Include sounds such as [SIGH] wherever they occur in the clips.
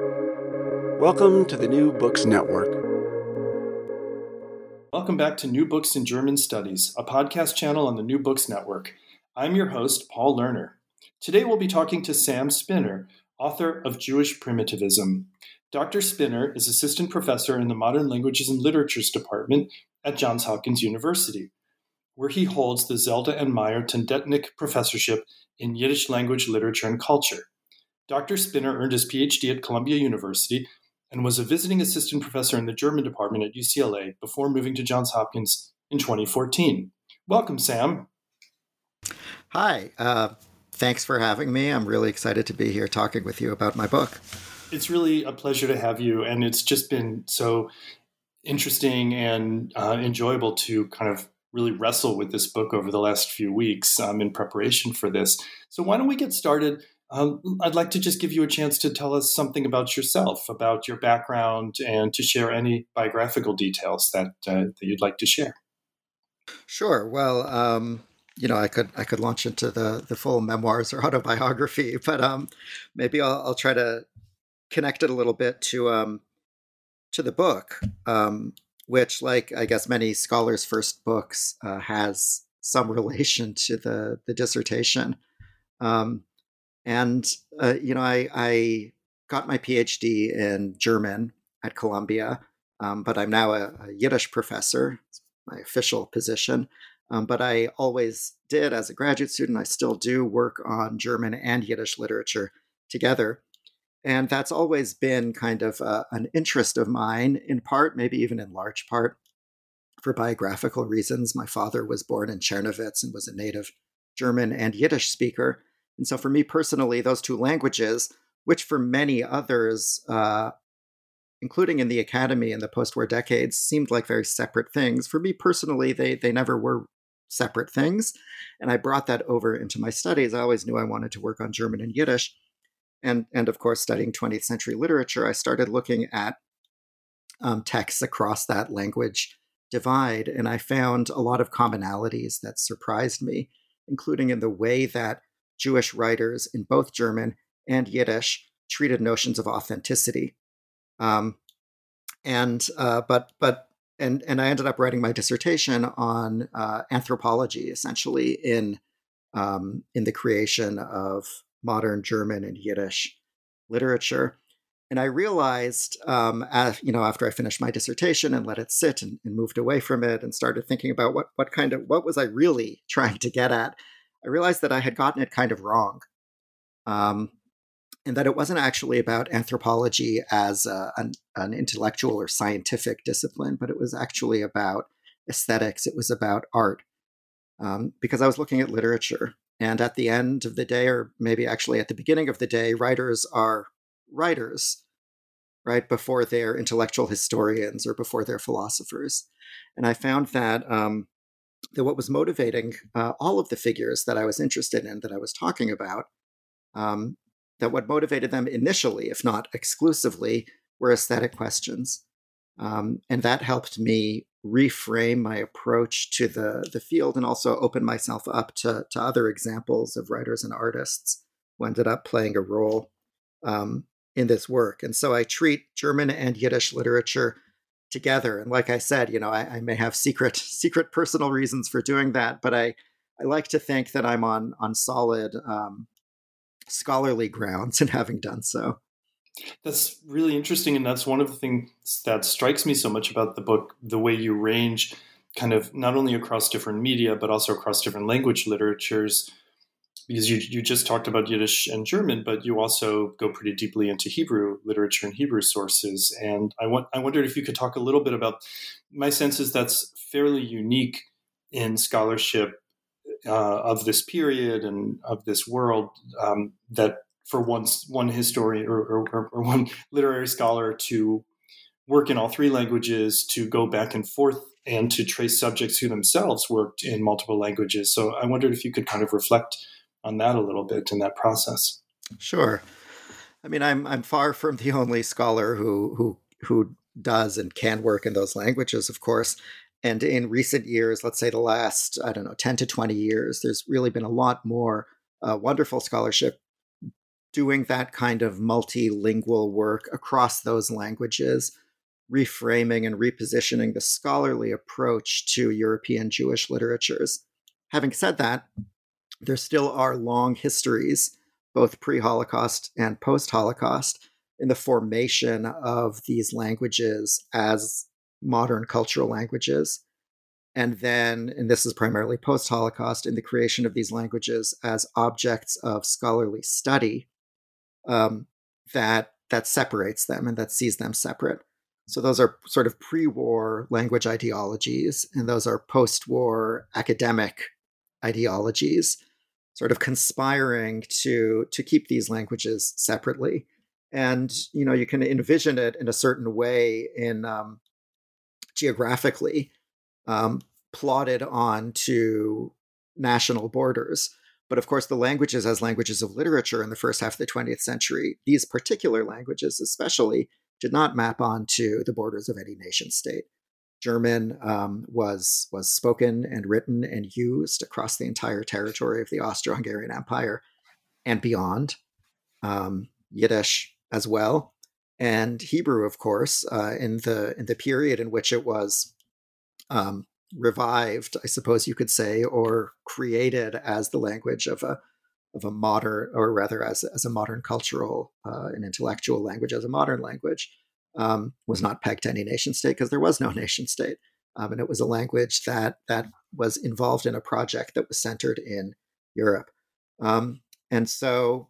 Welcome to the New Books Network. Welcome back to New Books in German Studies, a podcast channel on the New Books Network. I'm your host, Paul Lerner. Today we'll be talking to Sam Spinner, author of Jewish Primitivism. Dr. Spinner is assistant professor in the Modern Languages and Literatures Department at Johns Hopkins University, where he holds the Zelda and Meyer Tandetnik Professorship in Yiddish Language, Literature, and Culture. Dr. Spinner earned his PhD at Columbia University and was a visiting assistant professor in the German department at UCLA before moving to Johns Hopkins in 2014. Welcome, Sam. Hi. Uh, thanks for having me. I'm really excited to be here talking with you about my book it's really a pleasure to have you, and it's just been so interesting and uh, enjoyable to kind of really wrestle with this book over the last few weeks um, in preparation for this. So, why don't we get started? Um, I'd like to just give you a chance to tell us something about yourself, about your background, and to share any biographical details that uh, that you'd like to share. Sure. Well, um, you know, I could I could launch into the the full memoirs or [LAUGHS] autobiography, but um, maybe I'll, I'll try to connect it a little bit to um, to the book, um, which, like I guess many scholars' first books, uh, has some [LAUGHS] relation to the the dissertation. Um, and uh, you know, I, I got my PhD in German at Columbia, um, but I'm now a, a, Yiddish professor. It's my official position. Um, but I always did, as a graduate student, I still do work on German and Yiddish literature together. And that's always been kind of uh, an interest of mine, in part, maybe even in large part, for biographical reasons. My father was born in Czernowitz and was a native German and Yiddish speaker. And so, for me personally, those two languages, which for many others, uh, including in the academy in the post war decades, seemed like very separate things, for me personally, they, they never were separate things. And I brought that over into my studies. I always knew I wanted to work on German and Yiddish and and of course studying 20th century literature, I started looking at um, texts across that language divide, and I found a lot of commonalities that surprised me, including in the way that Jewish writers in both German and Yiddish treated notions of authenticity. Um, and uh, but but and and I ended up writing my dissertation on uh, anthropology, essentially in um, in the creation of modern German and Yiddish literature. And I realized, um, as, you know, after I finished my dissertation and let it sit and, and, moved away from it and started thinking about what what kind of what was I really [LAUGHS] trying to get at, I realized that I had gotten it kind of wrong, um, and that it wasn't actually about anthropology as a, an, an intellectual or scientific discipline, but it was actually about aesthetics. It was about art, um, because I was looking at literature and at the end of the day, or maybe actually at the beginning of the day, writers are writers, right? Before they're intellectual historians or before they're philosophers. And I found that um, that what was motivating uh, all of the figures that I was interested in, that I was talking about, um, that what motivated them initially, if not exclusively, were aesthetic questions. Um, and that helped me reframe my approach to the, the field and also open myself up to, to other examples of writers and artists who ended up playing a role um, in this work. And so I treat German and Yiddish literature together. And like I said, you know, I, I may have secret [LAUGHS] secret personal reasons for doing that, but I I like to think that I'm on on solid um, scholarly grounds in having done so. That's really interesting, and that's one of the things that strikes me so much about the book: the way you range, kind of not only across different media but also across different language literatures. Because you you just talked about Yiddish and German, but you also go pretty deeply into Hebrew literature and Hebrew sources. And I want I wondered if you could talk a little bit about. My sense is that's fairly unique in scholarship uh, of this period and of this world um, that for one one historian or, or, or, one literary scholar to work in all three languages, to go back and forth, and to trace subjects who themselves worked in multiple languages. So I wondered if you could kind of reflect on that a little bit in that process. Sure. I mean, I'm I'm far from the only scholar who who who does and can work in those languages, of course. And in recent years, let's say the last, I don't know, 10 to 20 years, there's really been a lot more uh, wonderful scholarship doing that kind of multilingual work across those languages, reframing and repositioning the scholarly approach to European Jewish literatures. Having said that, there still are long histories, both pre Holocaust and post Holocaust, in the formation of these languages as modern cultural languages. And then, and this is primarily post Holocaust, in the creation of these languages as objects of scholarly study um, that, that separates them and that sees them separate. So those are sort of pre-war language ideologies, and those are post-war academic ideologies, sort of conspiring to to keep these languages separately. And you know you can envision it in a certain way in um, geographically um, plotted onto national borders. But of course the languages as languages of literature in the first half of the 20th century these particular languages especially did not map onto the borders of any nation state german um, was was spoken and written and used across the entire territory of the austro-hungarian empire and beyond um, yiddish as well, and Hebrew, of course, uh, in the in the period in which it was um, revived, I suppose you could say, or created as the language of a of a modern, or rather, as as a modern cultural uh, and intellectual language, as a modern language, um, was not pegged to any nation state because there was no [LAUGHS] nation state, um, and it was a language that that was involved in a project that was centered in Europe, um, and so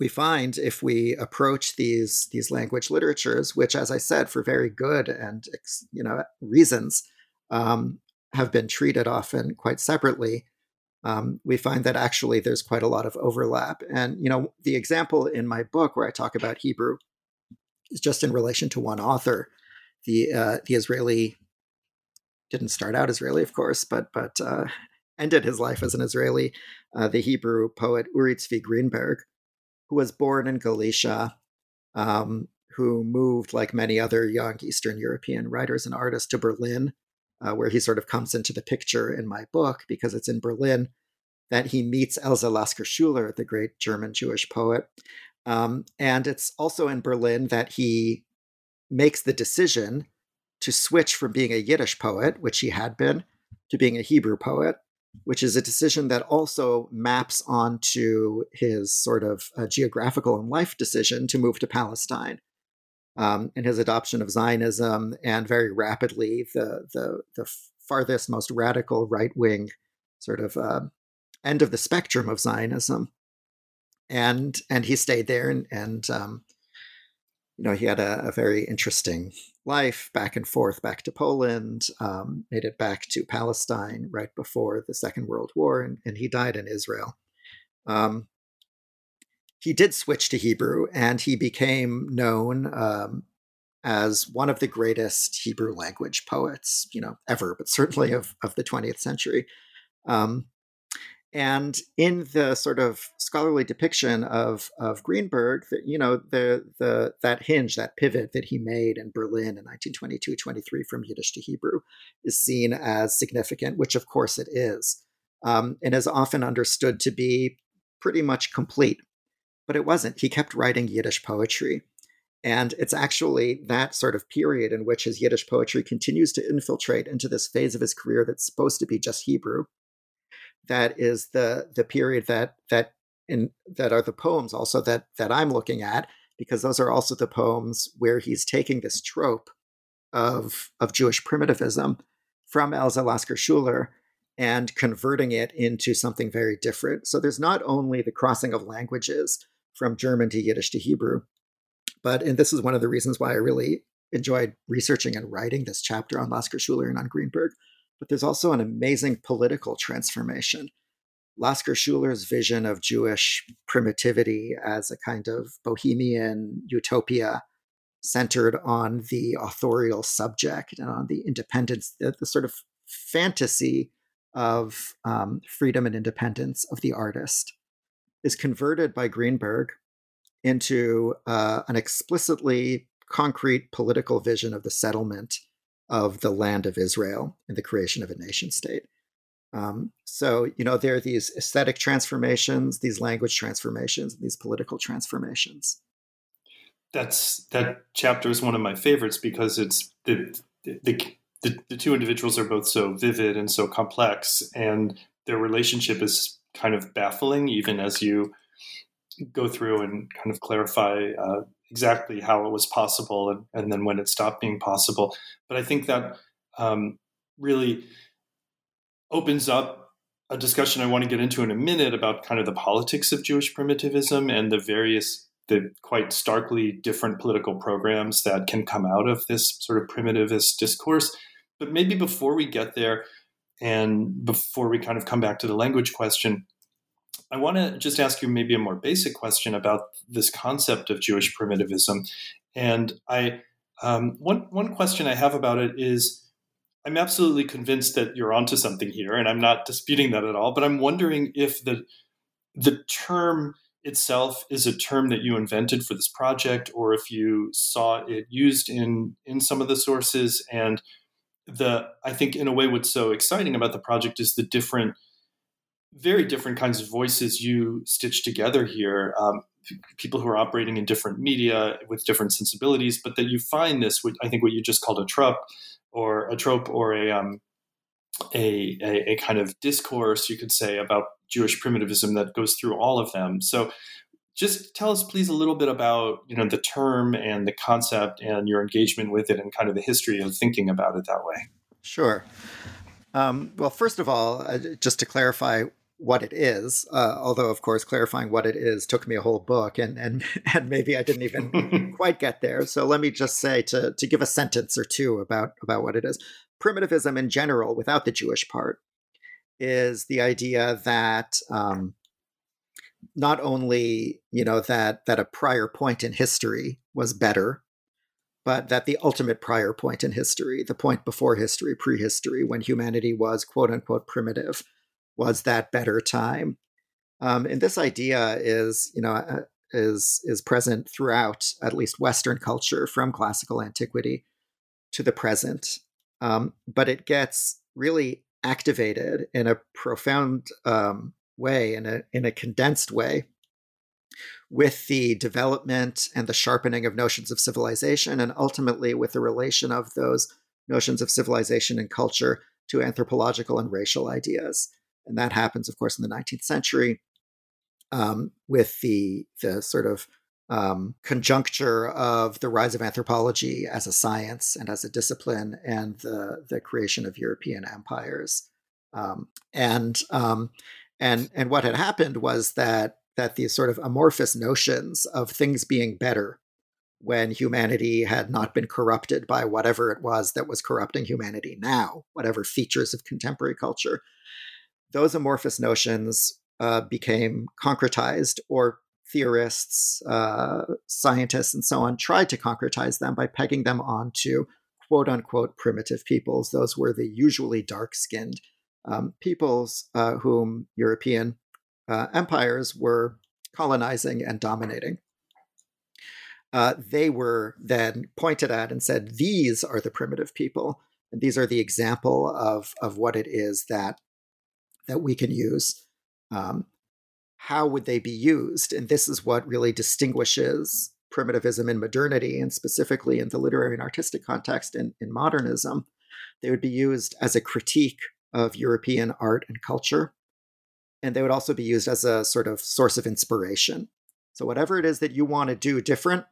we find if we approach these these language literatures, which, as I said, for very good and you know reasons, um, have been treated often quite separately, um, we find that actually there's quite a lot of overlap. And you know, the example in my book where I talk about Hebrew just in relation to one author, the uh, the Israeli didn't start out Israeli, of course, but but uh, ended his life as an Israeli, uh, the Hebrew poet Uri Tzvi Greenberg who was born in Galicia, um, who moved, like many other young Eastern European writers and artists, to Berlin, uh, where he sort of comes into the picture in my book because it's in Berlin that he meets Else Lasker Schuler, the great German Jewish poet. Um, and it's also in Berlin that he makes the decision to switch from being a Yiddish poet, which he had been, to being a Hebrew poet which is a decision that also maps onto his sort of uh, geographical and life decision to move to Palestine. Um, and his adoption of Zionism, and very rapidly the the, the farthest, most radical right wing sort of uh, end of the spectrum of Zionism, and and he stayed there, and, and um, you know he had a, a very interesting life back and forth back to Poland, um, made it back to Palestine right before the Second World War, and, and he died in Israel. Um, he did switch to Hebrew, and he became known um, as one of the greatest Hebrew language poets, you know, ever, but certainly of, of the 20th century. Um, and in the sort of scholarly depiction of of Greenberg, that you know the the that hinge, that pivot that he made in Berlin in 1922-23 from Yiddish to Hebrew, is seen as significant, which of course it is, um, and is often understood to be pretty much complete. But it wasn't. He kept writing Yiddish poetry. And it's actually that sort of period in which his Yiddish poetry continues to infiltrate into this phase of his career that's supposed to be just Hebrew, that is the the period that that in that are the poems also that that I'm looking at because those are also the poems where he's taking this trope of of Jewish primitivism from Else Lasker Schuler and converting it into something very different. So there's not only the crossing of languages from German to Yiddish to Hebrew, but and this is one of the reasons why I really enjoyed researching and writing this chapter on Lasker Schuler and on Greenberg but there's also an amazing political transformation. Lasker Schuler's vision of Jewish primitivity as a kind of bohemian utopia centered on the authorial subject and on the independence, the, the sort of fantasy of um, freedom and independence of the artist, is converted by Greenberg into uh, an explicitly concrete political vision of the settlement of the land of Israel and the creation of a nation state. Um, so, you know, there are these aesthetic transformations, these language transformations, these political transformations. That's that chapter is one of my favorites because it's the the, the, the two individuals are both so vivid and so complex, and their relationship is kind of baffling, even as you go through and kind of clarify uh, exactly how it was possible and, and then when it stopped being possible. But I think that um, really opens up a discussion I want to get into in a minute about kind of the politics of Jewish primitivism and the various, the quite starkly different political programs that can come out of this sort of primitivist discourse. But maybe before we get there, and before we kind of come back to the language question, I want to just ask you maybe a more basic question about this concept of Jewish primitivism. And I, um, one one question I have about it is, I'm absolutely convinced that you're onto something here, and I'm not disputing that at all. But I'm wondering if the the term itself is a term that you invented for this project, or if you saw it used in in some of the sources. And the I think in a way, what's so exciting about the project is the different, very different kinds of voices you stitch together here. Um, people who are operating in different media with different sensibilities, but that you find this, I think, what you just called a trope or a trope or a, um, a, a, a kind of discourse, you could say, about Jewish primitivism that goes through all of them. So, just tell us, please, a little bit about you know the term and the concept and your engagement with it, and kind of the history of thinking about it that way. Sure. Um, well, first of all, uh, just to clarify what it is, uh, although of course clarifying what it is took me a whole book, and and [LAUGHS] and maybe I didn't even [LAUGHS] quite get there. So let me just say to to give a sentence or two about about what it is. Primitivism in general, without the Jewish part, is the idea that um, not only you know that that a prior point in history was better but that the ultimate prior point in history, the point before history, prehistory, when humanity was quote unquote primitive, was that better time. Um, and this idea is, you know, uh, is is present throughout at least Western culture from classical antiquity to the present. Um, but it gets really activated in a profound um, way, in a in a condensed way, with the development and the sharpening of notions of civilization, and ultimately with the relation of those notions of civilization and culture to anthropological and racial ideas. And that happens, of course, in the 19th century um, with the, the sort of um, conjuncture of the rise of anthropology as a science and as a discipline and the, the creation of European empires. Um, and, um, and, and what had happened was that, that these sort of amorphous notions of things being better when humanity had not been corrupted by whatever it was that was corrupting humanity now, whatever features of contemporary culture, those amorphous notions uh, became concretized, or theorists, uh, scientists, and so on tried to concretize them by pegging them onto quote unquote primitive peoples. Those were the usually dark skinned um, peoples uh, whom European uh, empires were colonizing and dominating. Uh, they were then pointed at and said, These are the primitive people. And these are the example of, of what it is that that we can use. Um, how would they be used? And this is what really distinguishes primitivism in modernity, and specifically in the literary and artistic context in, in modernism. They would be used as a critique of European art and culture. And they would also be used as a sort of source of inspiration. So, whatever it is that you want to do different,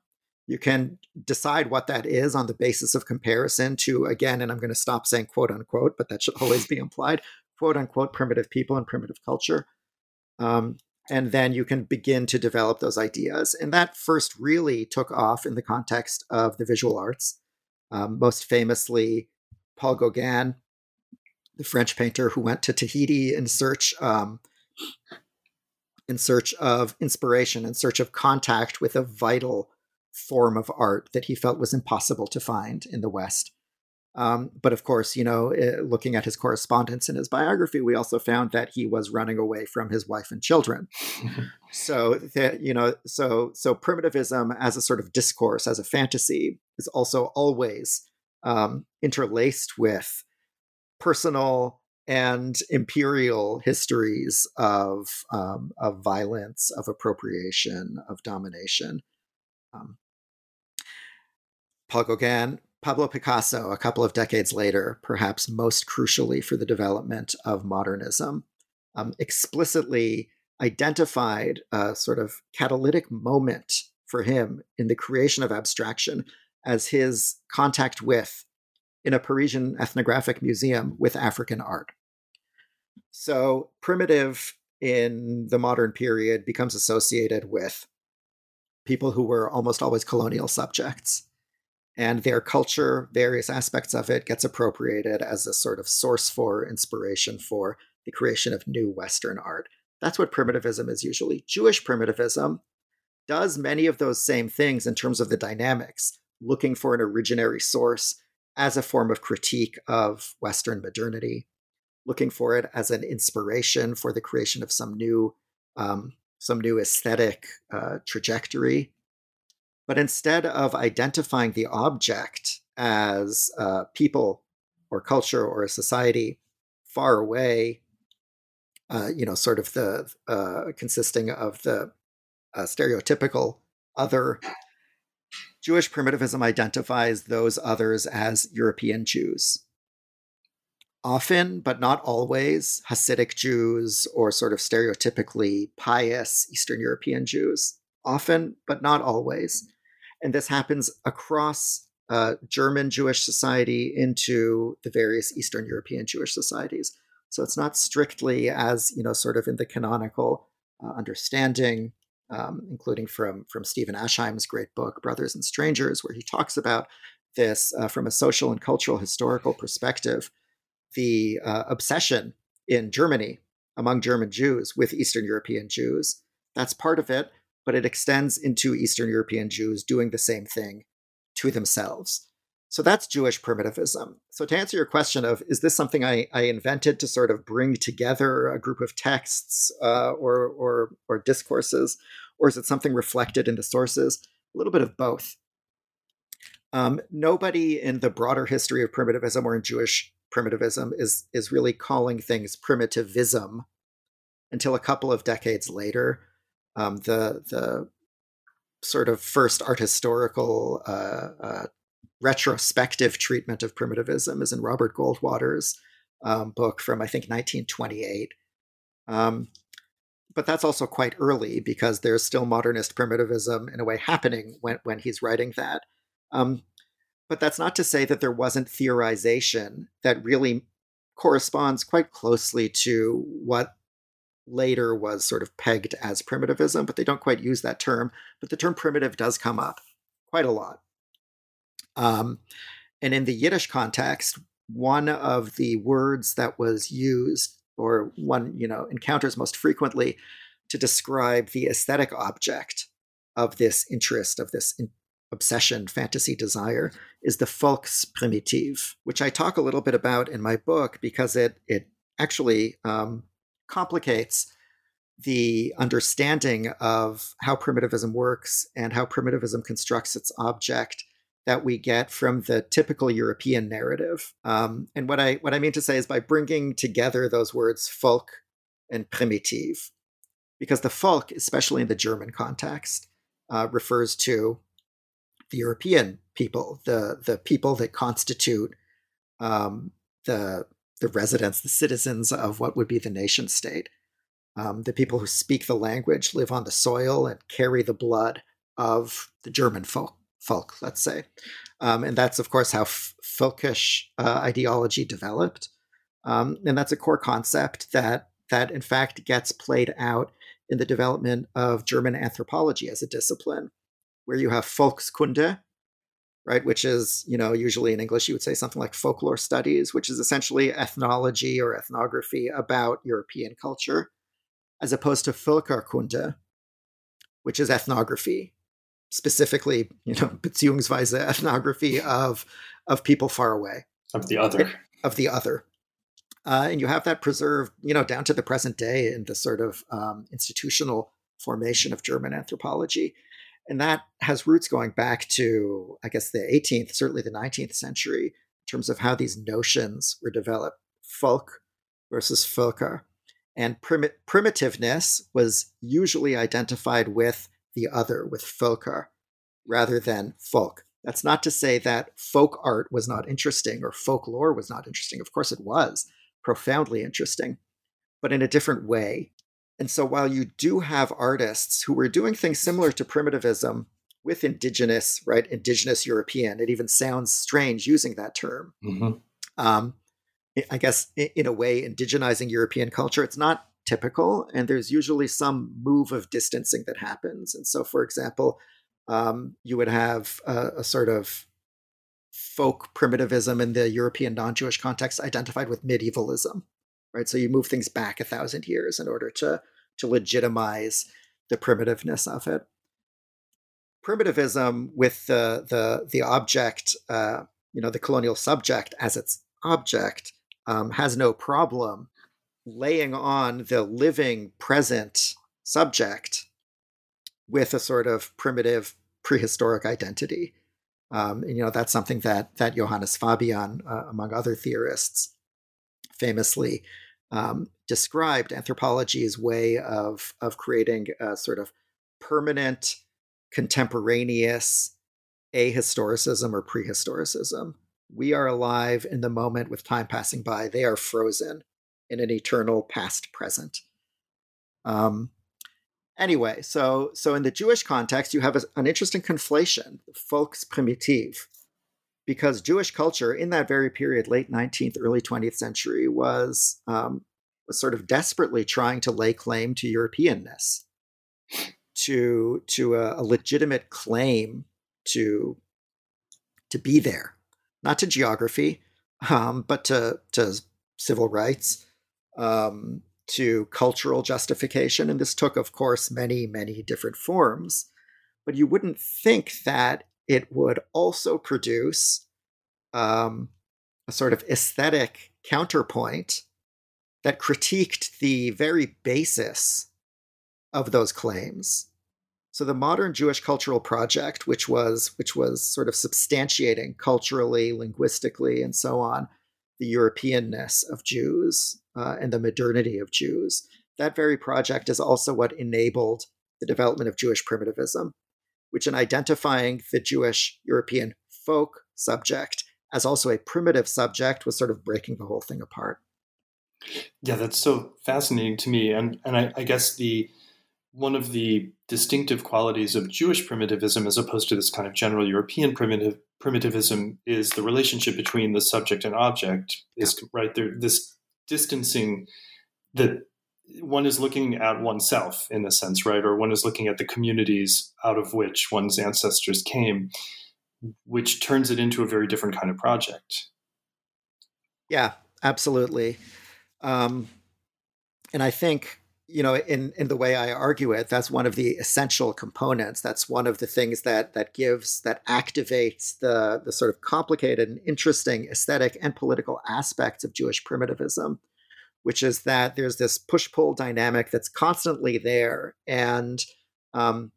you can decide what that is on the basis of comparison to, again, and I'm going to stop saying quote unquote, but that should always be implied, quote unquote primitive people and primitive culture. Um, and then you can begin to develop those ideas. And that first really took off in the context of the visual arts. Um, most famously, Paul Gauguin, the French painter who went to Tahiti in search um, in search of inspiration, in search of contact with a vital form of art that he felt was impossible to find in the West. Um, but of course, you know, uh, looking at his correspondence and his biography, we also found that he was running away from his wife and children. [LAUGHS] so that you know, so so primitivism as a sort of discourse, as a fantasy, is also always um, interlaced with personal and imperial histories of um, of violence, of appropriation, of domination. Um, Paul Gauguin, Pablo Picasso, a couple of decades later, perhaps most crucially for the development of modernism, um, explicitly identified a sort of catalytic moment for him in the creation of abstraction as his contact with, in a Parisian ethnographic museum, with African art. So, primitive in the modern period becomes associated with people who were almost always colonial subjects. And their culture, various aspects of it, gets appropriated as a sort of source for inspiration for the creation of new Western art. That's what primitivism is usually. Jewish primitivism does many of those same things in terms of the dynamics, looking for an originary source as a form of critique of Western modernity, looking for it as an inspiration for the creation of some new, um, some new aesthetic uh, trajectory. But instead of identifying the object as uh, people or culture or a society far away uh, you know, sort of the uh, consisting of the uh, stereotypical other. Jewish primitivism identifies those others as European Jews. Often, but not always, Hasidic Jews or sort of stereotypically pious Eastern European Jews. Often, but not always. And this happens across uh, German Jewish society into the various Eastern European Jewish societies. So it's not strictly as, you know, sort of in the canonical uh, understanding, um, including from, from Stephen Aschheim's great book, Brothers and Strangers, where he talks about this uh, from a social and cultural historical perspective, the uh, obsession in Germany among German Jews with Eastern European Jews. That's part of it, but it extends into Eastern European Jews doing the same thing to themselves. So that's Jewish primitivism. So to answer your question of is this something I, I invented to sort of bring together a group of texts uh, or, or or discourses, or is it something reflected in the sources? A little bit of both. Um, nobody in the broader history of primitivism or in Jewish primitivism is is really calling things primitivism until a couple of decades later. Um, the the sort of first art historical uh, uh, retrospective treatment of primitivism is in Robert Goldwater's um, book from, I think, 1928. Um, but that's also quite early because there's still modernist primitivism in a way happening when, when he's writing that. Um, but that's not to say that there wasn't theorization that really corresponds quite closely to what later was sort of pegged as primitivism, but they don't quite use that term. But the term primitive does come up quite a lot. Um, and in the Yiddish context, one of the words that was used, or one you know encounters most frequently, to describe the aesthetic object of this interest, of this in- obsession, fantasy, desire, is the Volksprimitiv, which I talk a little bit about in my book because it it actually um, complicates the understanding of how primitivism works and how primitivism constructs its object that we get from the typical European narrative. Um, and what I what I mean to say is by bringing together those words folk and primitive, because the folk, especially in the German context, uh, refers to the European people, the the people that constitute um, the the residents, the citizens of what would be the nation state, um, the people who speak the language, live on the soil, and carry the blood of the German folk folk, let's say. Um, and that's, of course, how f- folkish uh, ideology developed. Um, and that's a core concept that, that, in fact, gets played out in the development of German anthropology as a discipline, where you have Volkskunde, right, which is, you know, usually in English you would say something like folklore studies, which is essentially ethnology or ethnography about European culture, as opposed to Völkerkunde, which is ethnography specifically, you know, [LAUGHS] Beziehungsweise ethnography of of people far away. Of the other. Of the other. Uh, and you have that preserved, you know, down to the present day in the sort of um, institutional formation of German anthropology. And that has roots going back to, I guess, the 18th, certainly the 19th century, in terms of how these notions were developed. Folk versus Völker. And prim- primitiveness was usually identified with the other, with Völker, rather than folk. That's not to say that folk art was not interesting or folklore was not interesting. Of course, it was profoundly interesting, but in a different way. And so, while you do have artists who were doing things similar to primitivism with indigenous, right, indigenous European, it even sounds strange using that term. Mm-hmm. Um, I guess, in a way, indigenizing European culture, it's not typical, and there's usually some move of distancing that happens. And so, for example, um, you would have a, a, sort of folk primitivism in the European non-Jewish context identified with medievalism, right? So you move things back a thousand years in order to to legitimize the primitiveness of it. Primitivism with the the the object, uh, you know, the colonial subject as its object, um, has no problem laying on the living present subject with a sort of primitive prehistoric identity. Um, and, you know, that's something that that Johannes Fabian, uh, among other theorists, famously um, described anthropology's way of of creating a sort of permanent, contemporaneous ahistoricism or prehistoricism. We are alive in the moment with time passing by. They are frozen in an eternal past present. Um, Anyway, so so in the Jewish context, you have a, an interesting conflation, Volksprimitiv, because Jewish culture in that very period, late 19th, early 20th century, was um, was sort of desperately trying to lay claim to Europeanness, to to a, a legitimate claim to to be there, not to geography, um, but to to civil rights, um, to cultural justification. And this took, of course, many, many different forms. But you wouldn't think that it would also produce um, a sort of aesthetic counterpoint that critiqued the very basis of those claims. So the modern Jewish cultural project, which was which was sort of substantiating culturally, linguistically, and so on, the Europeanness of Jews, uh, and the modernity of Jews. That very project is also what enabled the development of Jewish primitivism, which, in identifying the Jewish European folk subject as also a primitive subject, was sort of breaking the whole thing apart. Yeah, that's so fascinating to me, and and I, I guess the one of the distinctive qualities of Jewish primitivism, as opposed to this kind of general European primitive primitivism, is the relationship between the subject and object. Is right there. This distancing that one is looking at oneself in a sense, right? Or one is looking at the communities out of which one's ancestors came, which turns it into a very different kind of project. Yeah, absolutely. Um, and I think you know in in the way i argue it that's one of the essential components that's one of the things that that gives that activates the the sort of complicated and interesting aesthetic and political aspects of jewish primitivism which is that there's this push pull dynamic that's constantly there and um,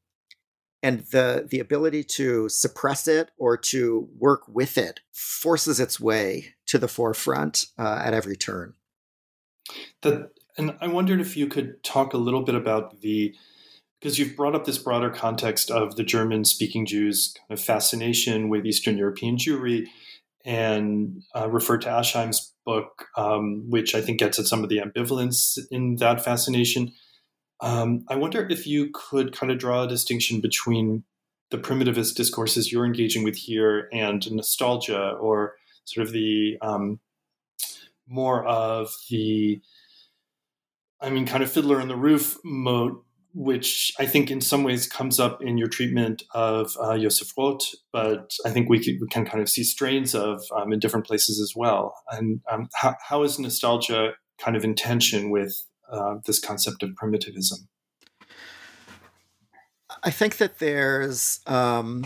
and the the ability to suppress it or to work with it forces its way to the forefront uh, at every turn. And I wondered if you could talk a little bit about the because you've brought up this broader context of the German speaking Jews' kind of fascination with Eastern European Jewry and uh, referred to Aschheim's book, um, which I think gets at some of the ambivalence in that fascination. Um, I wonder if you could kind of draw a distinction between the primitivist discourses you're engaging with here and nostalgia, or sort of the um, more of the I mean, kind of Fiddler on the Roof mode, which I think in some ways comes up in your treatment of uh, Joseph Roth, but I think we, could, we can kind of see strains of um, in different places as well. And um, how, how is nostalgia kind of in tension with uh, this concept of primitivism? I think that there's um,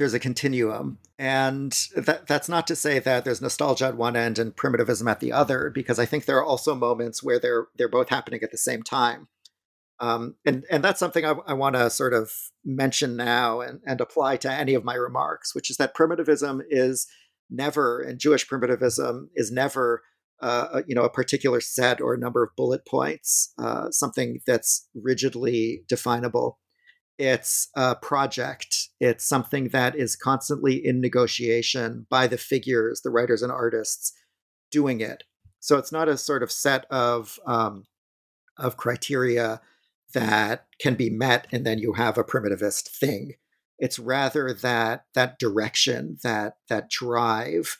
there's a continuum. And that, that's not to say that there's nostalgia at one end and primitivism at the other, because I think there are also moments where they're they're both happening at the same time. Um, and and that's something I, I want to sort of mention now and, and apply to any of my remarks, which is that primitivism is never, and Jewish primitivism is never uh, you know, a particular set or a number of bullet points, uh, something that's rigidly definable. It's a project. It's something that is constantly in negotiation by the figures, the writers and artists doing it. So it's not a sort of set of um, of criteria that can be met, and then you have a primitivist thing. It's rather that that direction, that that drive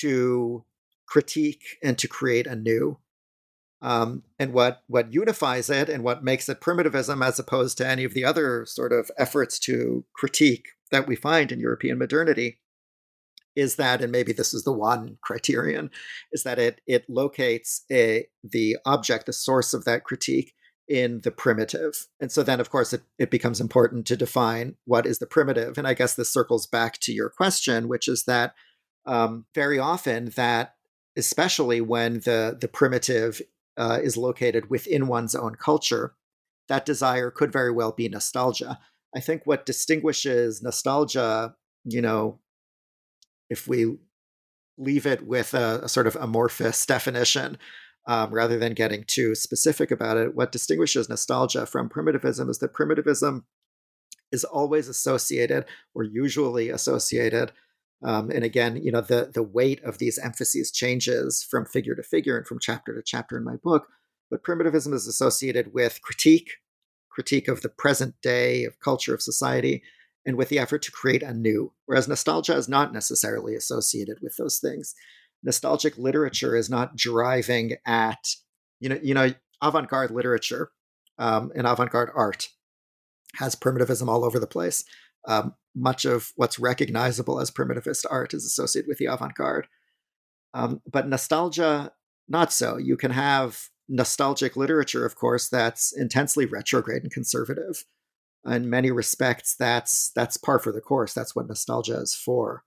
to critique and to create anew. Um, and what what unifies it and what makes it primitivism as opposed to any of the other sort of efforts to critique that we find in European modernity is that, and maybe this is the one criterion, is that it it locates a the object, the source of that critique in the primitive. And so then of course it, it becomes important to define what is the primitive. And I guess this circles back to your question, which is that um, very often that especially when the the primitive uh, is located within one's own culture, that desire could very well be nostalgia. I think what distinguishes nostalgia, you know, if we leave it with a, a sort of amorphous definition, um, rather than getting too specific about it, what distinguishes nostalgia from primitivism is that primitivism is always associated or usually associated um, and again, you know, the the weight of these emphases changes from figure to figure and from chapter to chapter in my book. But primitivism is associated with critique, critique of the present day, of culture, of society, and with the effort to create anew. Whereas nostalgia is not necessarily associated with those things. Nostalgic literature is not driving at, you know, you know, avant-garde literature um, and avant-garde art has primitivism all over the place. Um, much of what's recognizable as primitivist art is associated with the avant garde. Um, but nostalgia, not so. You can have nostalgic literature, of course, that's intensely retrograde and conservative. In many respects, that's that's par for the course. That's what nostalgia is for.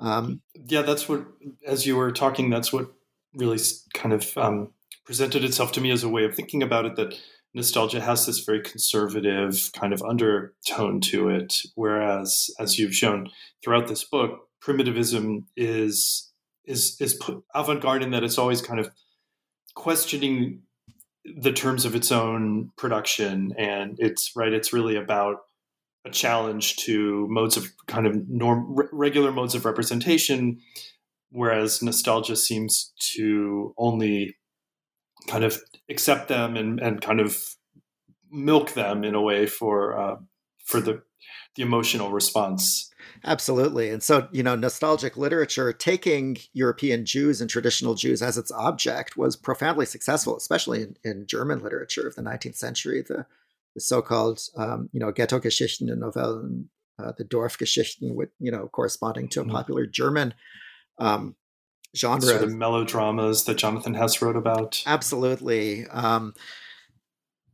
Um, yeah, that's what. As you were talking, that's what really kind of um, presented itself to me as a way of thinking about it. That nostalgia has this very conservative kind of undertone to it whereas as you've shown throughout this book primitivism is is is avant-garde in that it's always kind of questioning the terms of its own production and it's right it's really about a challenge to modes of kind of norm regular modes of representation whereas nostalgia seems to only kind of accept them and, and kind of milk them in a way for uh, for the the emotional response. Absolutely. And so, you know, nostalgic literature taking European Jews and traditional Jews as its object was profoundly successful, especially in, in German literature of the 19th century. The, the so-called, um, you know, Ghetto-Geschichten and Novellen, uh, the Dorfgeschichten, with, you know, corresponding to a mm-hmm. popular German um, genre. Sort of melodramas that Jonathan Hess wrote about. Absolutely. Um,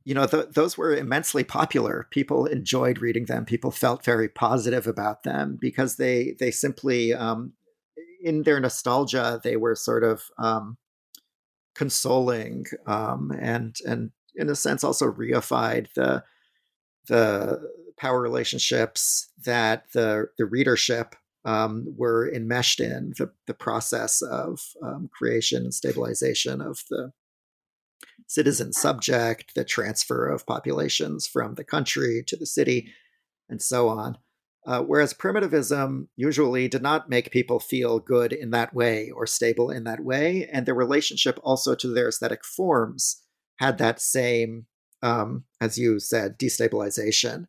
you know, th- those were immensely popular. People enjoyed reading them. People felt very positive about them because they they simply, um, in their nostalgia, they were sort of um, consoling um, and and in a sense also reified the the power relationships that the the readership um, were enmeshed in the, the process of um, creation and stabilization of the citizen subject, the transfer of populations from the country to the city, and so on. Uh, whereas primitivism usually did not make people feel good in that way or stable in that way, and their relationship also to their aesthetic forms had that same, um, as you said, destabilization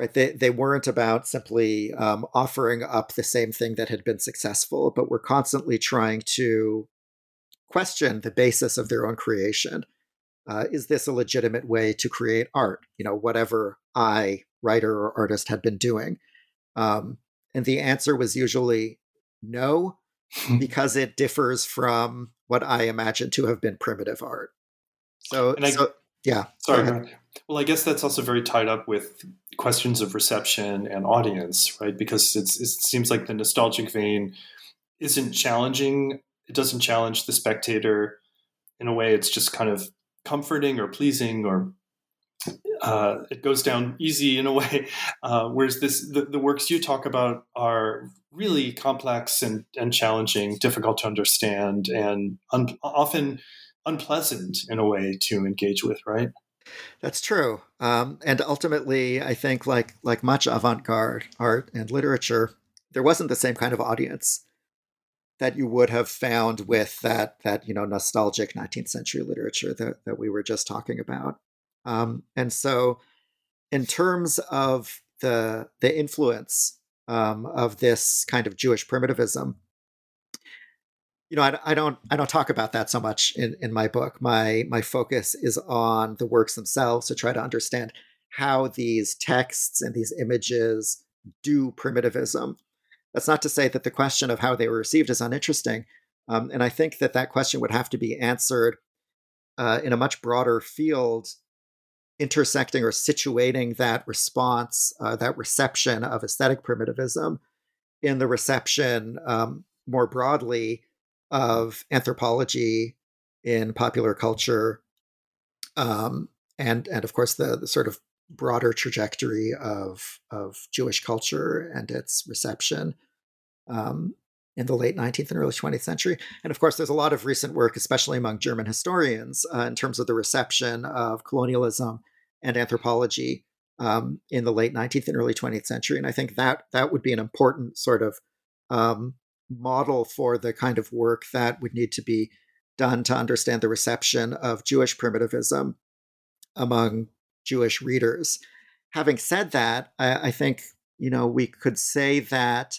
right? They, they weren't about simply um, offering up the same thing that had been successful but were constantly trying to question the basis of their own creation. Uh, is this a legitimate way to create art? You know whatever i writer or artist had been doing. Um, and the answer was usually no [LAUGHS] because it differs from what i imagine to have been primitive art so, I, so yeah. Sorry. Well, I guess that's also very tied up with questions of reception and audience, right? Because it seems like the nostalgic vein isn't challenging. It doesn't challenge the spectator in a way. It's just kind of comforting or pleasing or uh, it goes down easy in a [LAUGHS] way, uh, whereas this the, the, works you talk about are really complex and, and challenging, difficult to understand, and un- often unpleasant in a way to engage with. Right? That's true, um, and ultimately, I think like like much avant-garde art and literature, there wasn't the same kind of audience that you would have found with that that you know nostalgic 19th century literature that, that we were just talking about um, and so in terms of the the influence um, of this kind of jewish primitivism you know I, I, don't i don't talk about that so much in, in my book my my focus is on the works themselves to try to understand how these texts and these images do primitivism that's not to say that the question of how they were received is uninteresting. Um, and I think that that question would have to be answered uh, in a much broader field, intersecting or situating that response, uh, that reception of aesthetic primitivism in the reception um, more broadly of anthropology in popular culture. Um, and, and of course, the, the sort of broader trajectory of of Jewish culture and its reception um, in the late 19th and early 20th century. And of course, there's a lot of recent work, especially among German historians, uh, in terms of the reception of colonialism and anthropology um, in the late 19th and early 20th century. And I think that that would be an important sort of um, model for the kind of work that would need to be done to understand the reception of Jewish primitivism among Jewish readers. Having said that, I, I think you know we could say that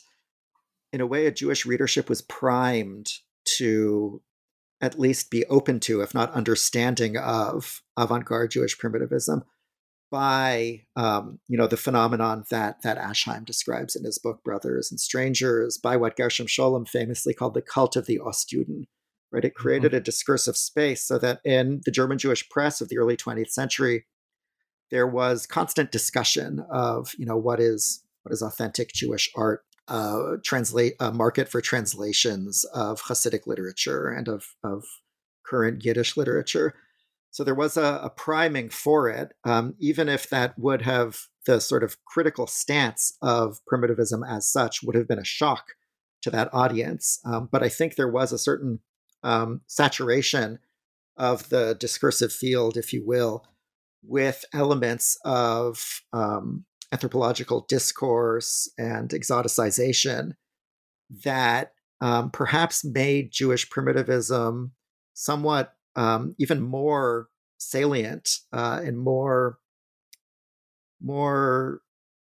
in a way a Jewish readership was primed to at least be open to, if not understanding of avant-garde Jewish primitivism by um, you know the phenomenon that that Aschheim describes in his book Brothers and Strangers, by what Gershom Scholem famously called the cult of the Ostjuden. Right, it created mm-hmm. a discursive space so that in the German Jewish press of the early 20th century, there was constant discussion of you know what is what is authentic Jewish art, uh, translate a market for translations of Hasidic literature and of of current Yiddish literature. So there was a, a priming for it, um, even if that would have the sort of critical stance of primitivism as such would have been a shock to that audience. Um, but I think there was a certain um, saturation of the discursive field, if you will, with elements of um, anthropological discourse and exoticization that um, perhaps made Jewish primitivism somewhat um, even more salient uh, and more more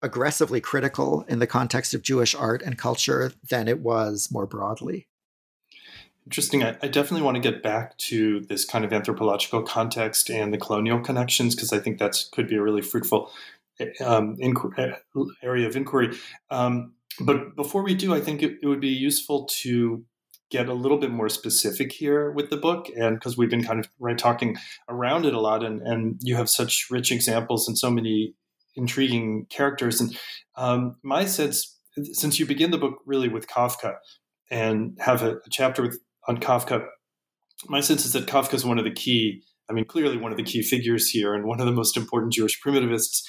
aggressively critical in the context of Jewish art and culture than it was more broadly. Interesting. I, I, definitely want to get back to this kind of anthropological context and the colonial connections because I think that could be a really fruitful um, inqu- uh, area of inquiry. Um, but before we do, I think it, it, would be useful to get a little bit more specific here with the book, and because we've been kind of right talking around it a lot, and, and you have such rich examples and so many intriguing characters. And um, my sense, since you begin the book really with Kafka and have a, a chapter with on Kafka, my sense is that Kafka is one of the key, I mean, clearly one of the key figures here and one of the most important Jewish primitivists.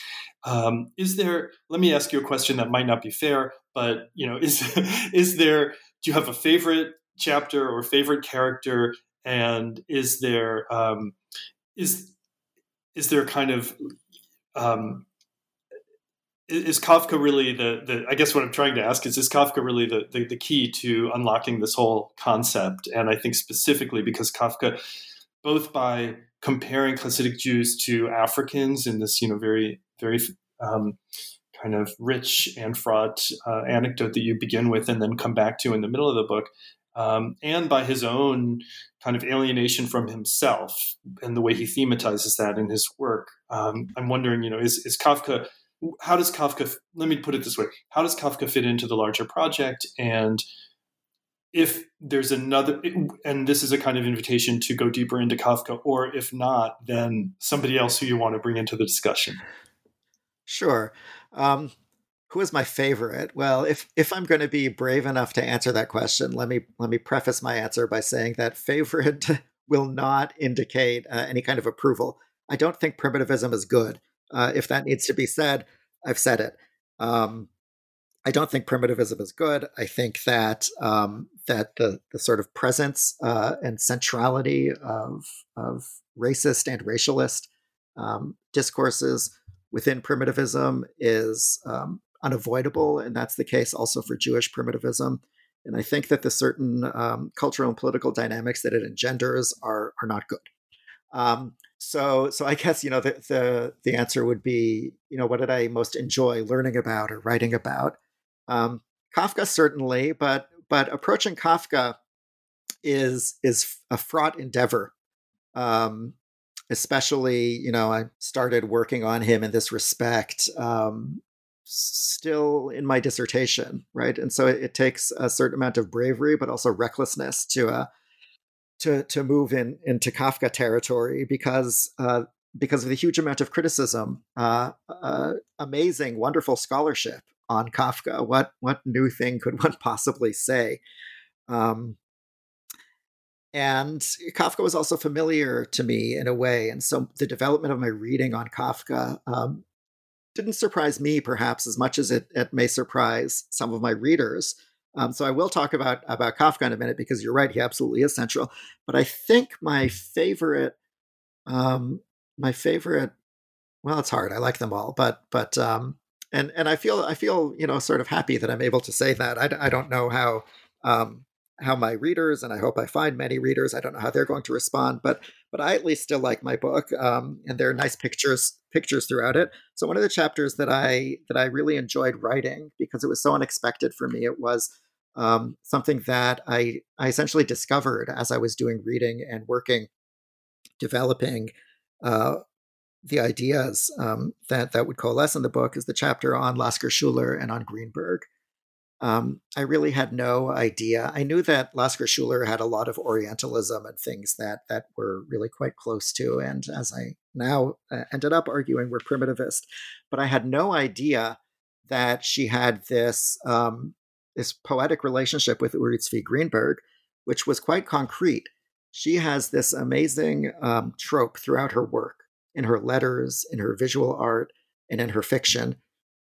Um, is there, let me ask you a question that might not be fair, but, you know, is, [LAUGHS] is there, do you have a favorite chapter or favorite character? And is there, um, is, is there kind of, um, is Kafka really the, the I guess what I'm trying to ask is is Kafka really the, the, the key to unlocking this whole concept? And I think specifically because Kafka, both by comparing Hasidic Jews to Africans in this you know very very um, kind of rich and fraught uh, anecdote that you begin with and then come back to in the middle of the book, um, and by his own kind of alienation from himself and the way he thematizes that in his work. Um, I'm wondering, you know, is, is Kafka how does Kafka, let me put it this way, how does Kafka fit into the larger project? And if there's another, and this is a kind of invitation to go deeper into Kafka, or if not, then somebody else who you want to bring into the discussion. Sure. Um, who is my favorite? Well, if if I'm going to be brave enough to answer that question, let me let me preface my answer by saying that favorite [LAUGHS] will not indicate uh, any kind of approval. I don't think primitivism is good. Uh, if that needs to be said, I've said it. Um, I don't think primitivism is good. I think that um, that the the sort of presence uh, and centrality of of racist and racialist um, discourses within primitivism is um, unavoidable, and that's the case also for Jewish primitivism. And I think that the certain um, cultural and political dynamics that it engenders are are not good. Um, so, so I guess you know the, the the answer would be you know what did I most enjoy learning about or writing about? Um, Kafka certainly, but but approaching Kafka is is a fraught endeavor. Um, especially, you know, I started working on him in this respect um, still in my dissertation, right? And so it, it, takes a certain amount of bravery, but also recklessness to uh, to to move in into Kafka territory because uh, because of the huge amount of criticism, uh, uh, amazing, wonderful scholarship on Kafka. What what new thing could [LAUGHS] one possibly say? Um, and Kafka was also familiar to me in a way, and so the development of my reading on Kafka um, didn't surprise me perhaps as much as it, it may surprise some of my readers. Um, so I will talk about about Kafka in a minute because you're right, he absolutely is central. But I think my favorite, um, my favorite, well, it's hard. I like them all, but but um, and and I feel I feel you know sort of happy that I'm able to say that. I, I don't know how um, how my readers and I hope I find many readers. I don't know how they're going to respond, but but I at least still like my book, um, and there are nice pictures pictures throughout it. So one of the chapters that I that I really enjoyed writing because it was so unexpected for me, it was um, something that I I essentially discovered as I was doing reading and working, developing. Uh, the ideas um, that that would coalesce in the book is the chapter on Lasker Schuler and on Greenberg. Um, I really had no idea. I knew that Lasker Schuler had a lot of Orientalism and things that that were really quite close to, and as I now uh, ended up arguing, were primitivist. But I had no idea that she had this um, this poetic relationship with Uri Tzvi Greenberg, which was quite concrete. She has this amazing um, trope throughout her work, in her letters, in her visual art, and in her fiction,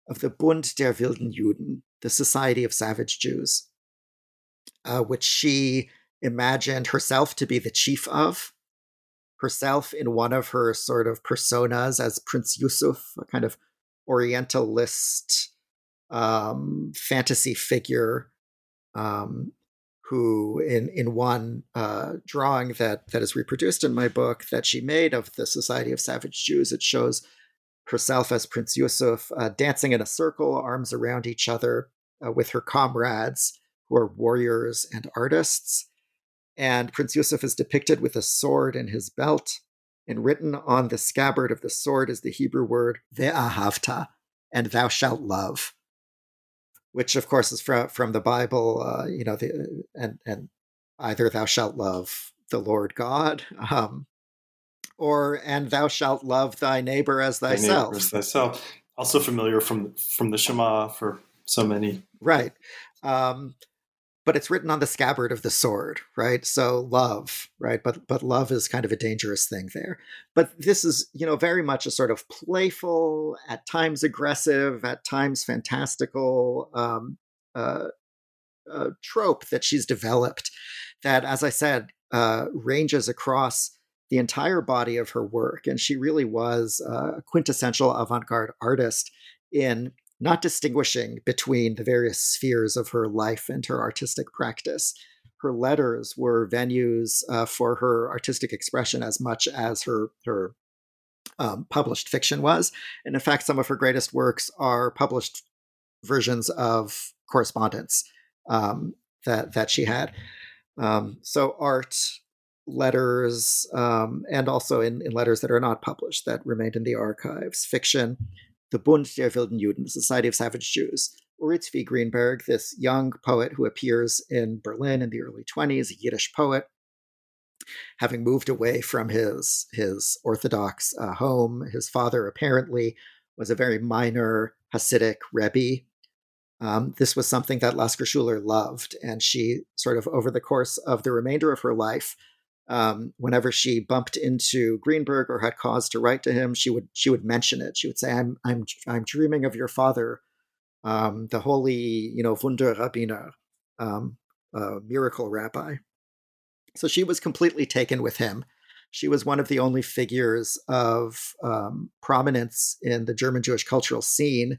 of the Bund der wilden Juden, the Society of Savage Jews, uh, which she imagined herself to be the chief of, herself in one of her sort of personas as Prince Yusuf, a kind of Orientalist um, fantasy figure. Um, who in in one uh, drawing that that is reproduced in my book that she made of the Society of Savage Jews, it shows herself as Prince Yusuf, uh, dancing in a circle, arms around each other, uh, with her comrades, who are warriors and artists. And Prince Yusuf is depicted with a sword in his belt, and written on the scabbard of the sword is the Hebrew word ve'ahavta, and thou shalt love, which of course is from from the Bible. Uh, you know, the, and and either thou shalt love the Lord God, um, or and thou shalt love thy neighbor as thyself. Neighbor as thyself. Also familiar from from the Shema for so many. Right. Um, but it's written on the scabbard of the sword, right? So love, right? But but love is kind of a dangerous thing there. But this is, you know, very much a sort of playful, at times aggressive, at times fantastical um, uh, uh, trope that she's developed. That, as I said, uh, ranges across the entire body of her work. And she really was a quintessential avant garde artist in not distinguishing between the various spheres of her life and her artistic practice. Her letters were venues uh, for her artistic expression as much as her, her um, published fiction was. And in fact, some of her greatest works are published versions of correspondence um, that, that she had. Um, so, art, letters, um, and also in, in letters that are not published that remained in the archives, fiction, the Bund der Wilden Juden, the Society of Savage Jews. Uri Tzvi Greenberg, this young poet who appears in Berlin in the early 20s, a Yiddish poet, having moved away from his, his Orthodox uh, home. His father apparently was a very minor Hasidic Rebbe. Um, this was something that Lasker Schuler loved, and she sort of, over the course of the remainder of her life, um, whenever she bumped into Greenberg or had cause to write to him, she would she would mention it. She would say, "I'm I'm I'm dreaming of your father, um, the holy you know Wunderrabbiner, um, uh, miracle rabbi." So she was completely taken with him. She was one of the only figures of um, prominence in the German Jewish cultural scene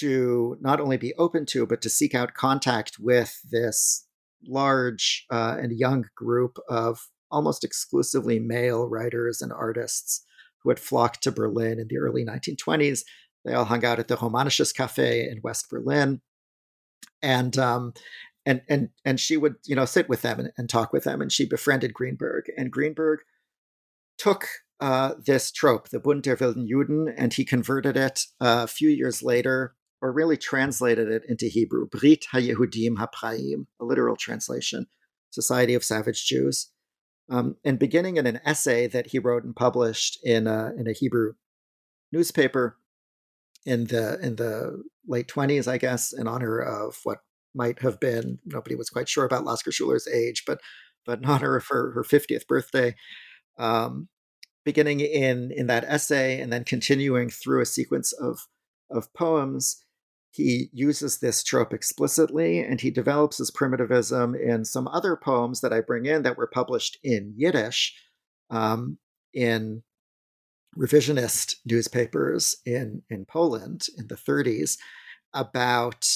to not only be open to, but to seek out contact with this large uh, and young group of almost exclusively male writers and artists who had flocked to Berlin in the early 1920s. They all hung out at the Romanisches Cafe in West Berlin. And um, and and and she would you know sit with them and, and, talk with them and she befriended greenberg and greenberg took uh, this trope the bund der wilden juden and he converted it uh, a few years later or really translated it into hebrew brit hayehudim hapraim a literal translation society of savage jews um, and beginning in an essay that he wrote and published in a, in a Hebrew newspaper in the in the late 20s, I guess, in honor of what might have been nobody was quite sure about Lasker Schuler's age, but but in [LAUGHS] honor of her, her 50th birthday. Um, beginning in in that essay and then continuing through a sequence of of poems he uses this trope explicitly and he develops his primitivism in some other poems that I bring in that were published in Yiddish um, in revisionist newspapers in, in Poland in the 30s about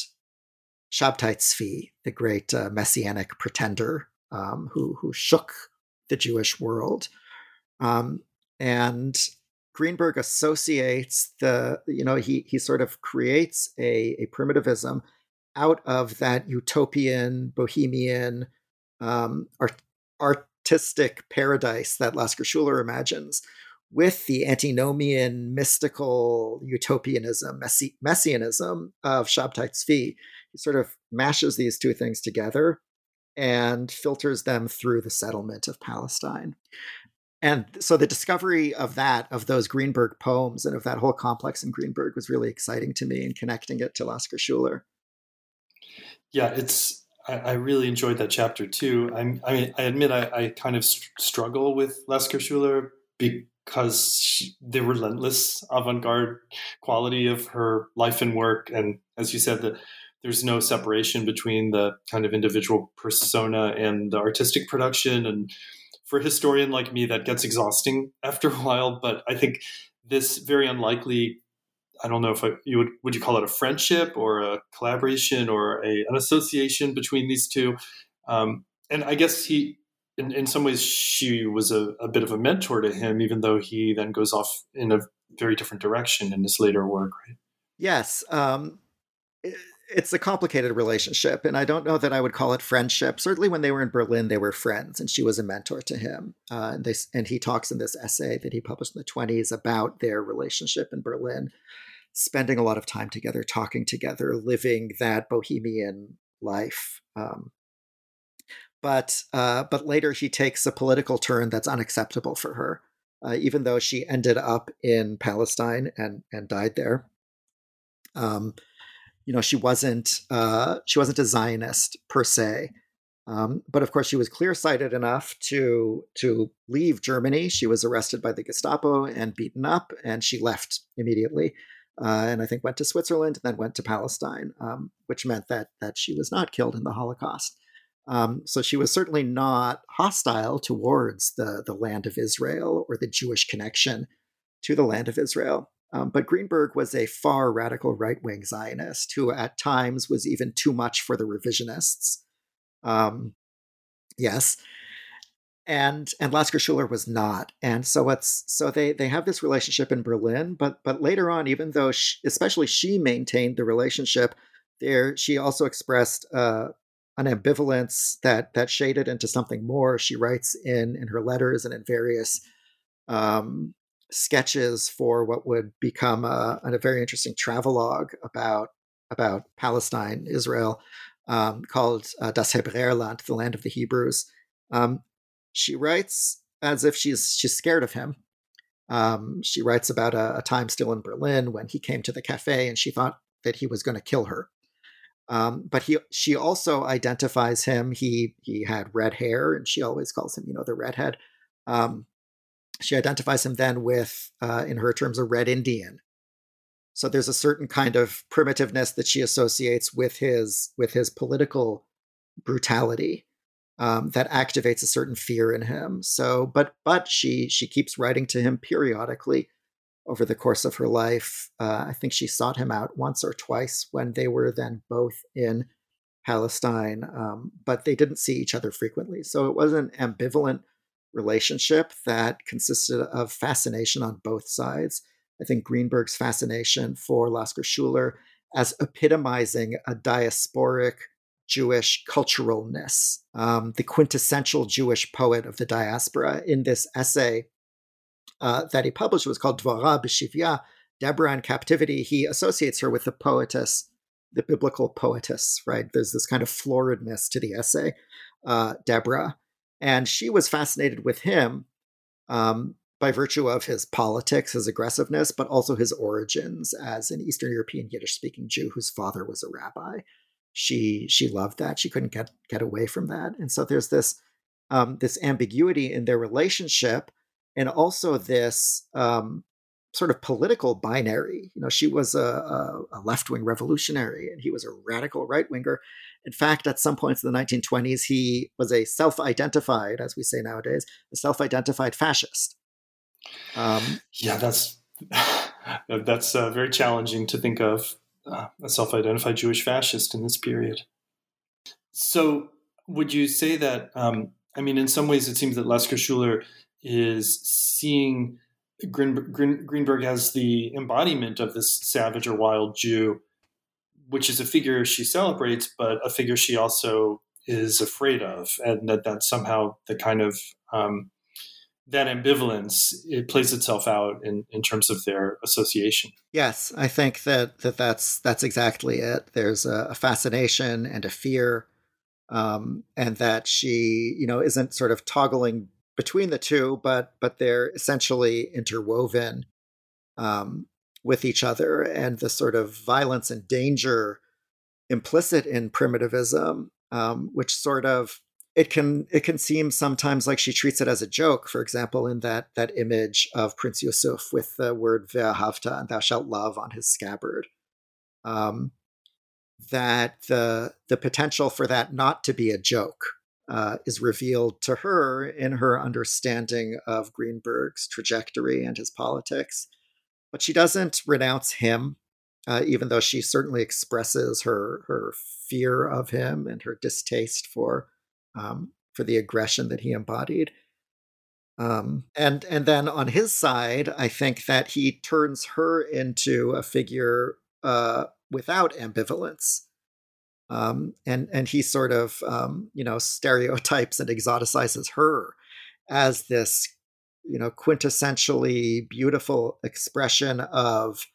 Shabtai Tzvi, the great uh, messianic pretender um, who, who shook the Jewish world. Um, and Greenberg associates the, you know, he he sort of creates a, a primitivism out of that utopian, bohemian, um, art, artistic paradise that Lasker Schuler imagines, with the antinomian, mystical utopianism, messi- messianism of Shabtai Tzvi. He sort of mashes these two things together and filters them through the settlement of Palestine and so the discovery of that of those greenberg poems and of that whole complex in greenberg was really exciting to me and connecting it to lasker schuler. Yeah it's i, I really enjoyed that chapter too. I'm, i mean i admit i, I kind of st- struggle with lasker schuler because she, the relentless avant-garde quality of her life and work and as you said that there's no separation between the kind of individual persona and the artistic production and for a historian like me, that gets exhausting after a while. But I think this very unlikely. I don't know if I, you would would you call it a friendship or a collaboration or a, an association between these two. Um, and I guess he, in, in some ways, she was a, a bit of a mentor to him, even though he then goes off in a very different direction in his later work. Right? Yes. Um, it's a complicated relationship, and I don't know that I would call it friendship. Certainly, when they were in Berlin, they were friends, and she was a mentor to him. Uh, and they and he talks in this essay that he published in the twenties about their relationship in Berlin, spending a lot of time together, talking together, living that bohemian life. Um, but uh, but later he takes a political turn that's unacceptable for her, uh, even though she ended up in Palestine and and died there. Um, you know she wasn't uh, she wasn't a Zionist per se, um, but of course she was clear sighted enough to to leave Germany. She was arrested by the Gestapo and beaten up, and she left immediately. Uh, and I think went to Switzerland and then went to Palestine, um, which meant that that she was not killed in the Holocaust. Um, so she was certainly not hostile towards the the land of Israel or the Jewish connection to the land of Israel. Um, but Greenberg was a far radical right wing Zionist who, at times, was even too much for the revisionists. Um, yes. And and Lasker Schuler was not, and so it's so they they have this relationship in Berlin, but but later on, even though she, especially she maintained the relationship, there she also expressed uh, an ambivalence that that shaded into something more. She writes in in her letters and in various um, sketches for what would become a, a very interesting travelogue about about Palestine, Israel, um, called uh, Das Hebräerland, the land of the Hebrews. Um, she writes as if she's she's scared of him. Um, she writes about a, a, time still in Berlin when he came to the cafe and she thought that he was going to kill her. Um, but he she also identifies him. He he had red hair, and she always calls him, you know, the redhead. Um, she identifies him then with, uh, in her terms, a red Indian. So there's a certain kind of primitiveness that she associates with his with his political brutality um, that activates a certain fear in him. So, but but she she keeps writing to him periodically over the course of her life. Uh, I think she sought him out once or twice when they were then both in Palestine, um, but they didn't see each other frequently. So it was an ambivalent relationship that consisted of fascination on both sides. I think Greenberg's fascination for Lasker Schuler as epitomizing a diasporic Jewish culturalness, um, the quintessential Jewish poet of the diaspora. In this essay uh, that he published was called Dvora B'Shivya, Deborah in Captivity. He associates her with the poetess, the biblical poetess, right? There's this kind of floridness to the essay, uh, Deborah. And she was fascinated with him um, by virtue of his politics, his aggressiveness, but also his origins as an Eastern European Yiddish speaking Jew whose father was a rabbi. She she loved that. She couldn't get get away from that. And so there's this um, this ambiguity in their relationship and also this um, sort of political binary. You know she was a, a, a left-wing revolutionary and he was a radical right-winger in fact at some points in the 1920s he was a self-identified as we say nowadays a self-identified fascist um, yeah that's [SIGHS] that's uh, very challenging to think of uh, a self identified Jewish fascist in this period. So, would you say that, um, I mean, in some ways, it seems that Lasker Schuler is seeing Green, Green, Greenberg as the embodiment of this savage or wild Jew, which is a figure she celebrates, but a figure she also is afraid of, and that that's somehow the kind of um, that ambivalence it plays itself out in, in terms of their association. Yes, I think that, that that's that's exactly it. There's a, a fascination and a fear, um, and that she you know isn't sort of toggling between the two, but but they're essentially interwoven um, with each other, and the sort of violence and danger implicit in primitivism, um, which sort of it can it can seem sometimes like she treats it as a joke. For example, in that that image of Prince Yusuf with the word "ve'ahavta" and "thou shalt love" on his scabbard, um, that the the potential for that not to be a joke uh, is revealed to her in her understanding of Greenberg's trajectory and his politics. But she doesn't renounce him, uh, even though she certainly expresses her her fear of him and her distaste for um, for the aggression that he embodied. Um, and and then on his side, I think that he turns her into a figure uh, without ambivalence, um, and and he sort of um, you know stereotypes and exoticizes her as this you know quintessentially beautiful expression of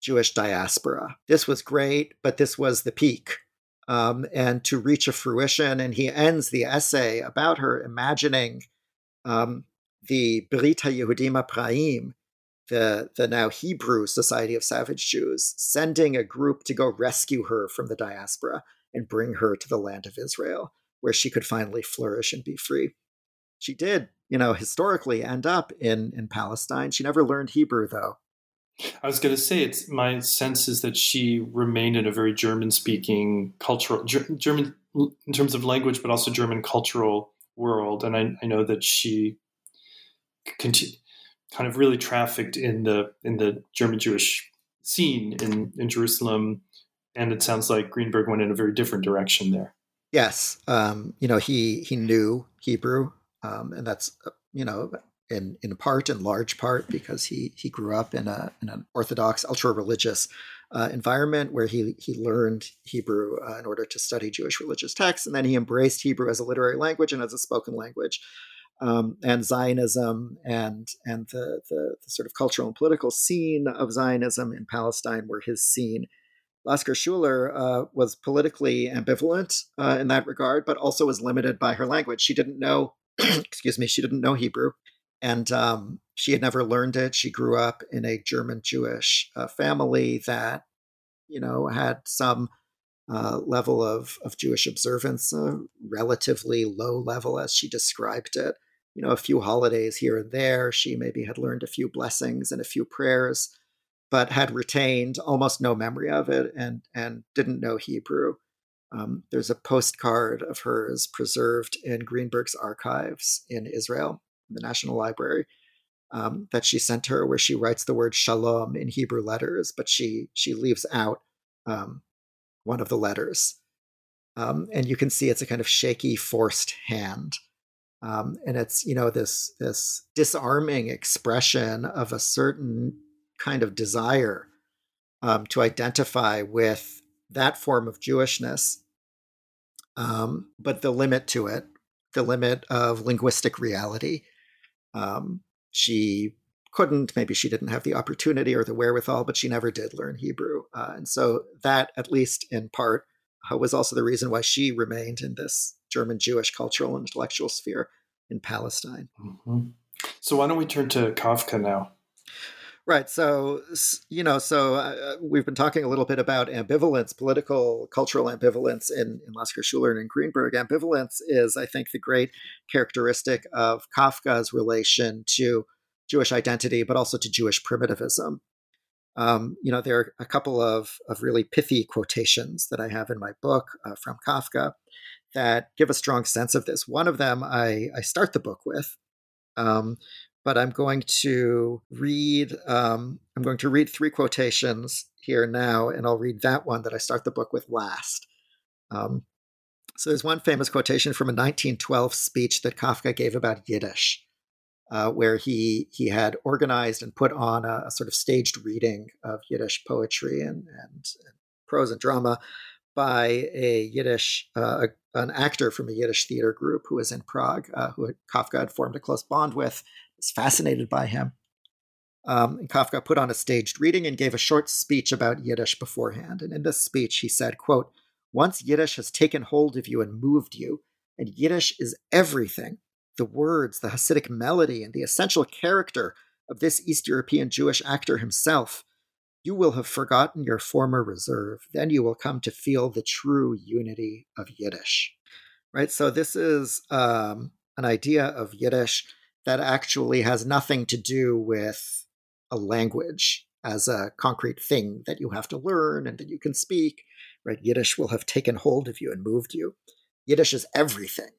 Jewish diaspora. This was great, but this was the peak um, and to reach a fruition. And he ends the essay about her imagining um, the Brit HaYehudim HaPraim, the, the now Hebrew Society of Savage Jews, sending a group to go rescue her from the diaspora and bring her to the land of Israel, where she could finally flourish and be free. She did, you know, historically end up in, in Palestine. She never learned Hebrew, though. I was going to say, it's my sense is that she remained in a very German-speaking cultural German in terms of language, but also German cultural world, and I, I know that she continue, kind of really trafficked in the in the German Jewish scene in in Jerusalem, and it sounds like Greenberg went in a very different direction there. Yes, um, you know he he knew Hebrew, um, and that's you know in in part, in large part, because he he grew up in a in an Orthodox, ultra religious uh, environment where he he learned Hebrew uh, in order to study Jewish religious texts, and then he embraced Hebrew as a literary language and as a spoken language. Um, and Zionism and and the, the, the sort of cultural and political scene of Zionism in Palestine were his scene. Lasker Schuler uh, was politically ambivalent uh, in that regard, but also was limited by her language. She didn't know, [CLEARS THROAT] excuse me, she didn't know Hebrew and um, she had never learned it. She grew up in a German Jewish uh, family that, you know, had some uh, level of, of Jewish observance, a relatively low level as she described it. You know, a few holidays here and there. She maybe had learned a few blessings and a few prayers, but had retained almost no memory of it and, and didn't know Hebrew. Um, there's a postcard of hers preserved in Greenberg's archives in Israel, the National Library, um, that she sent her, where she writes the word shalom in Hebrew letters, but she she leaves out um, one of the letters, um, and you can see it's a kind of shaky, forced hand, um, and it's you know this this disarming expression of a certain kind of desire um, to identify with that form of Jewishness, um, but the limit to it, the limit of linguistic reality. Um, she couldn't, maybe she didn't have the opportunity or the wherewithal, but she never did learn Hebrew. Uh, and so that, at least in part, uh, was also the reason why she remained in this German Jewish cultural and intellectual sphere in Palestine. Mm-hmm. So why don't we turn to Kafka now? Right. So, you know, so uh, we've been talking a little bit about ambivalence, political, cultural ambivalence in, in Lasker Schuler and in Greenberg. Ambivalence is, I think, the great characteristic of Kafka's relation to Jewish identity, but also to Jewish primitivism. Um, you know, there are a couple of, of really pithy quotations that I have in my book uh, from Kafka that give a strong sense of this. One of them I, I start the book with, um, but I'm going to read. Um, I'm going to read three quotations here now, and I'll read that one that I start the book with last. Um, so there's one famous quotation from a 1912 speech that Kafka gave about Yiddish, uh, where he he had organized and put on a, a, sort of staged reading of Yiddish poetry and, and, and prose and drama by a Yiddish uh, an actor from a Yiddish theater group who was in Prague, uh, who Kafka had formed a close bond with, was fascinated by him. Um, and Kafka put on a staged reading and gave a short speech about Yiddish beforehand. And in this speech, he said, quote, Once Yiddish has taken hold of you and moved you, and Yiddish is everything the words, the Hasidic melody, and the essential character of this East European Jewish actor himself, you will have forgotten your former reserve. Then you will come to feel the true unity of Yiddish. Right? So, this is um, an idea of Yiddish that actually has nothing to do with a language as a concrete thing that you have to learn and that you can speak. Right? Yiddish will have taken hold of you and moved you. Yiddish is everything.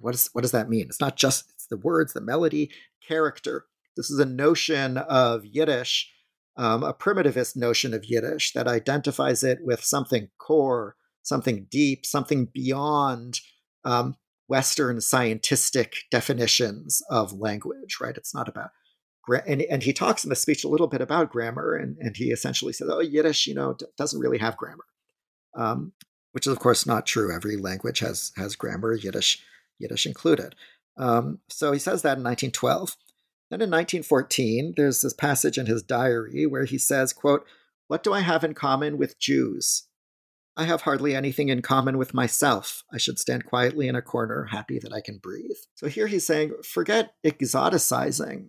What, is, what does that mean? It's not just it's the words, the melody, character. This is a notion of Yiddish, um, a primitivist notion of Yiddish that identifies it with something core, something deep, something beyond um, Western scientistic definitions of language, right? It's not about and, and he talks in the speech a little bit about grammar, and, and he essentially says, "Oh, Yiddish, you know, doesn't really have grammar," um, which is of course not true. Every language has has grammar, Yiddish Yiddish included. Um, so he says that in 1912. Then in 1914, there's this passage in his diary where he says, "quote What do I have in common with Jews? I have hardly anything in common with myself. I should stand quietly in a corner, happy that I can breathe. So here he's saying, forget exoticizing,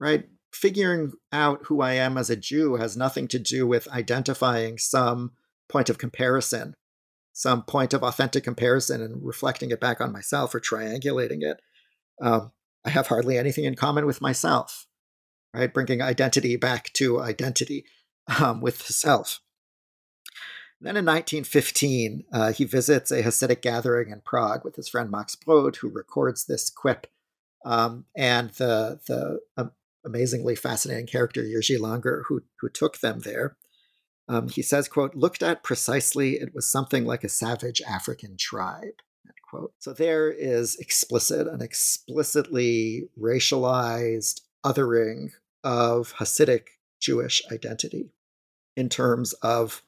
right? Figuring out who I am as a Jew has nothing to do with identifying some point of comparison, some point of authentic comparison and reflecting it back on myself or triangulating it. Um, I have hardly anything in common with myself, right? Bringing identity back to identity um, with self. Then in 1915, uh, he visits a Hasidic gathering in Prague with his friend Max Brod, who records this quip. Um, and the, the um, amazingly fascinating character, Jiří Langer, who, who took them there, um, he says, quote, looked at precisely, it was something like a savage African tribe, end quote. So there is explicit, an explicitly racialized othering of Hasidic Jewish identity in terms of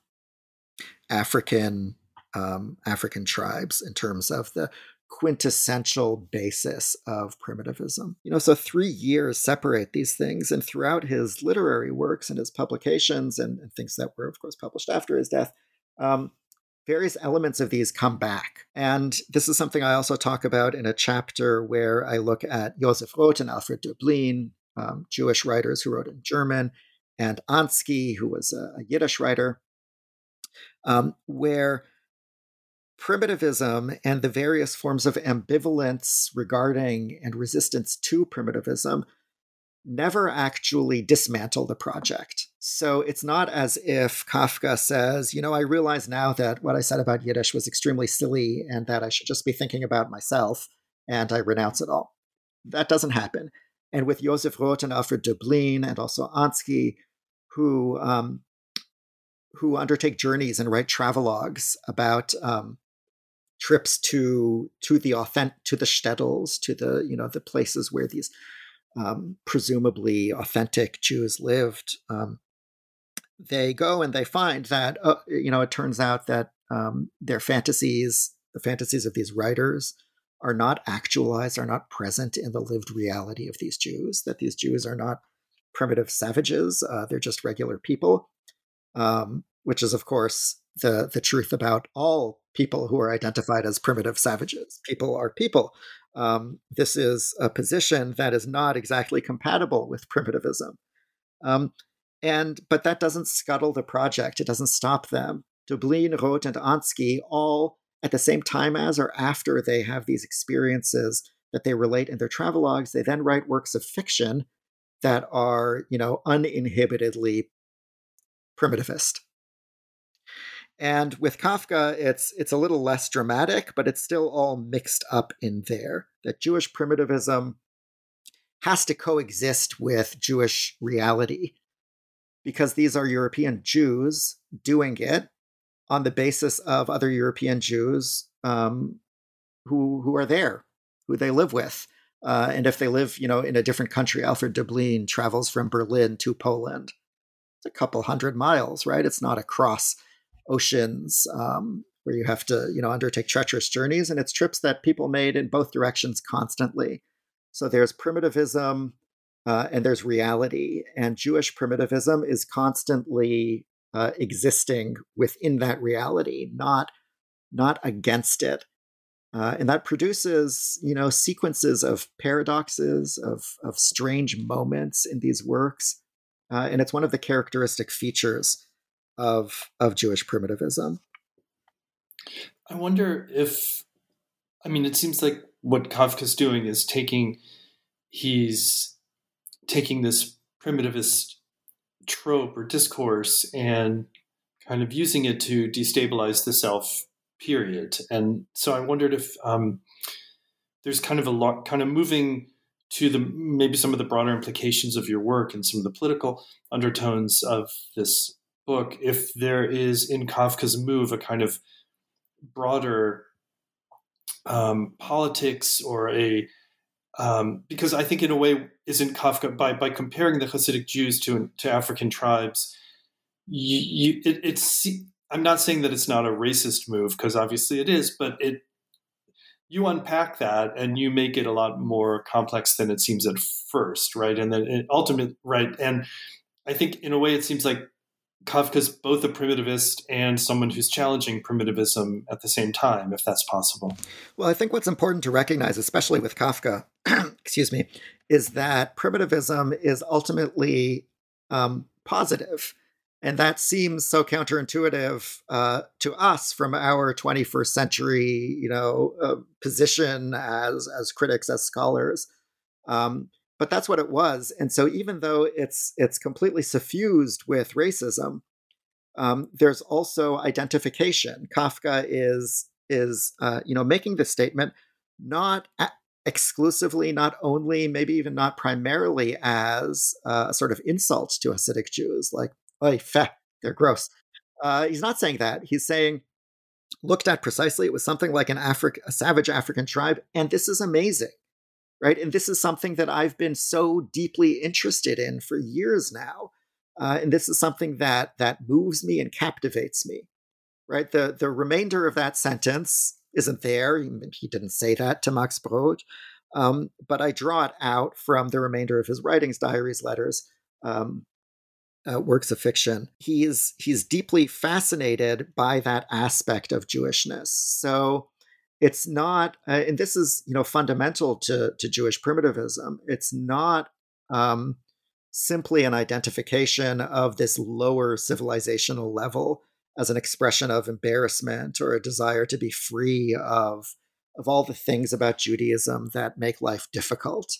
African um, African tribes in terms of the quintessential basis of primitivism. You know, so three years separate these things, and throughout his literary works and his publications and, and things that were, of course, published after his death, um, various elements of these come back. And this is something I also talk about in a chapter where I look at Joseph Roth and Alfred Döblin, um, Jewish writers who wrote in German, and Ansky, who was a Yiddish writer um, where primitivism and the various forms of ambivalence regarding and resistance to primitivism never actually dismantle the project. So it's not as if Kafka says, you know, I realize now that what I said about Yiddish was extremely silly and that I should just be thinking about myself and I renounce it all. That doesn't happen. And with Joseph Roth and Alfred Döblin and also Ansky, who um, who undertake journeys and write travelogues about um, trips to to the authentic to the shtetls, to the you know the places where these um, presumably authentic Jews lived. Um, they go and they find that uh, you know it turns out that um, their fantasies, the fantasies of these writers, are not actualized, are not present in the lived reality of these Jews. That these Jews are not primitive savages; uh, they're just regular people. Um, which is, of course, the the truth about all people who are identified as primitive savages. People are people. Um, this is a position that is not exactly compatible with primitivism. Um, and but that doesn't scuttle the project. It doesn't stop them. Döblin, Roth, and Ansky all at the same time as or after they have these experiences that they relate in their travelogues, they then write works of fiction that are, you know, uninhibitedly primitivist. And with Kafka, it's it's a little less dramatic, but it's still all mixed up in there. That Jewish primitivism has to coexist with Jewish reality because these are European Jews doing it on the basis of other European Jews um, who who are there, who they live with. Uh, and if they live, you know, in a different country, Alfred Döblin travels from Berlin to Poland. A couple hundred miles, right? It's not across oceans um, where you have to, you know, undertake treacherous journeys, and it's trips that people made in both directions constantly. So there's primitivism uh, and there's reality, and Jewish primitivism is constantly uh, existing within that reality, not not against it. Uh, and that produces, you know, sequences of paradoxes, of of strange moments in these works, uh, and it's one of the characteristic features of of Jewish primitivism. I wonder if, I mean, it seems like what Kafka's doing is taking, he's taking this primitivist trope or discourse and kind of using it to destabilize the self period. And so I wondered if um, there's kind of a lot, kind of moving to the maybe some of the broader implications of your work and some of the political undertones of this book if there is in Kafka's move a kind of broader um, politics or a um, because I think in a way isn't Kafka by by comparing the Hasidic Jews to to African tribes, you, you it, it's I'm not saying that it's not a racist move because obviously it is, but it you unpack that and you make it a lot more complex than it seems at first, right? And then it, ultimate right, and I think in a way it seems like Kafka's both a primitivist and someone who's challenging primitivism at the same time, if that's possible. Well, I think what's important to recognize, especially with Kafka, [CLEARS THROAT] excuse me, is that primitivism is ultimately um, positive. And that seems so counterintuitive uh, to us from our 21st century, you know, uh, position as as critics, as scholars. Um, but that's what it was. And so even though it's it's completely suffused with racism, um, there's also identification. Kafka is is uh, you know making this statement not exclusively, not only, maybe even not primarily as uh, a sort of insult to Hasidic Jews, like "oy feh, they're gross." Uh, he's not saying that. He's saying looked at precisely, it was something like an Afri- a savage African tribe, and this is amazing right? And this is something that I've been so deeply interested in for years now. Uh, and this is something that that moves me and captivates me, right? The the remainder of that sentence isn't there. He, he didn't say that to Max Brod, um, but I draw it out from the remainder of his writings, diaries, letters, um, uh, works of fiction. He is he's deeply fascinated by that aspect of Jewishness. So it's not uh, and this is you know fundamental to to jewish primitivism it's not um, simply an identification of this lower civilizational level as an expression of embarrassment or a desire to be free of of all the things about Judaism that make life difficult.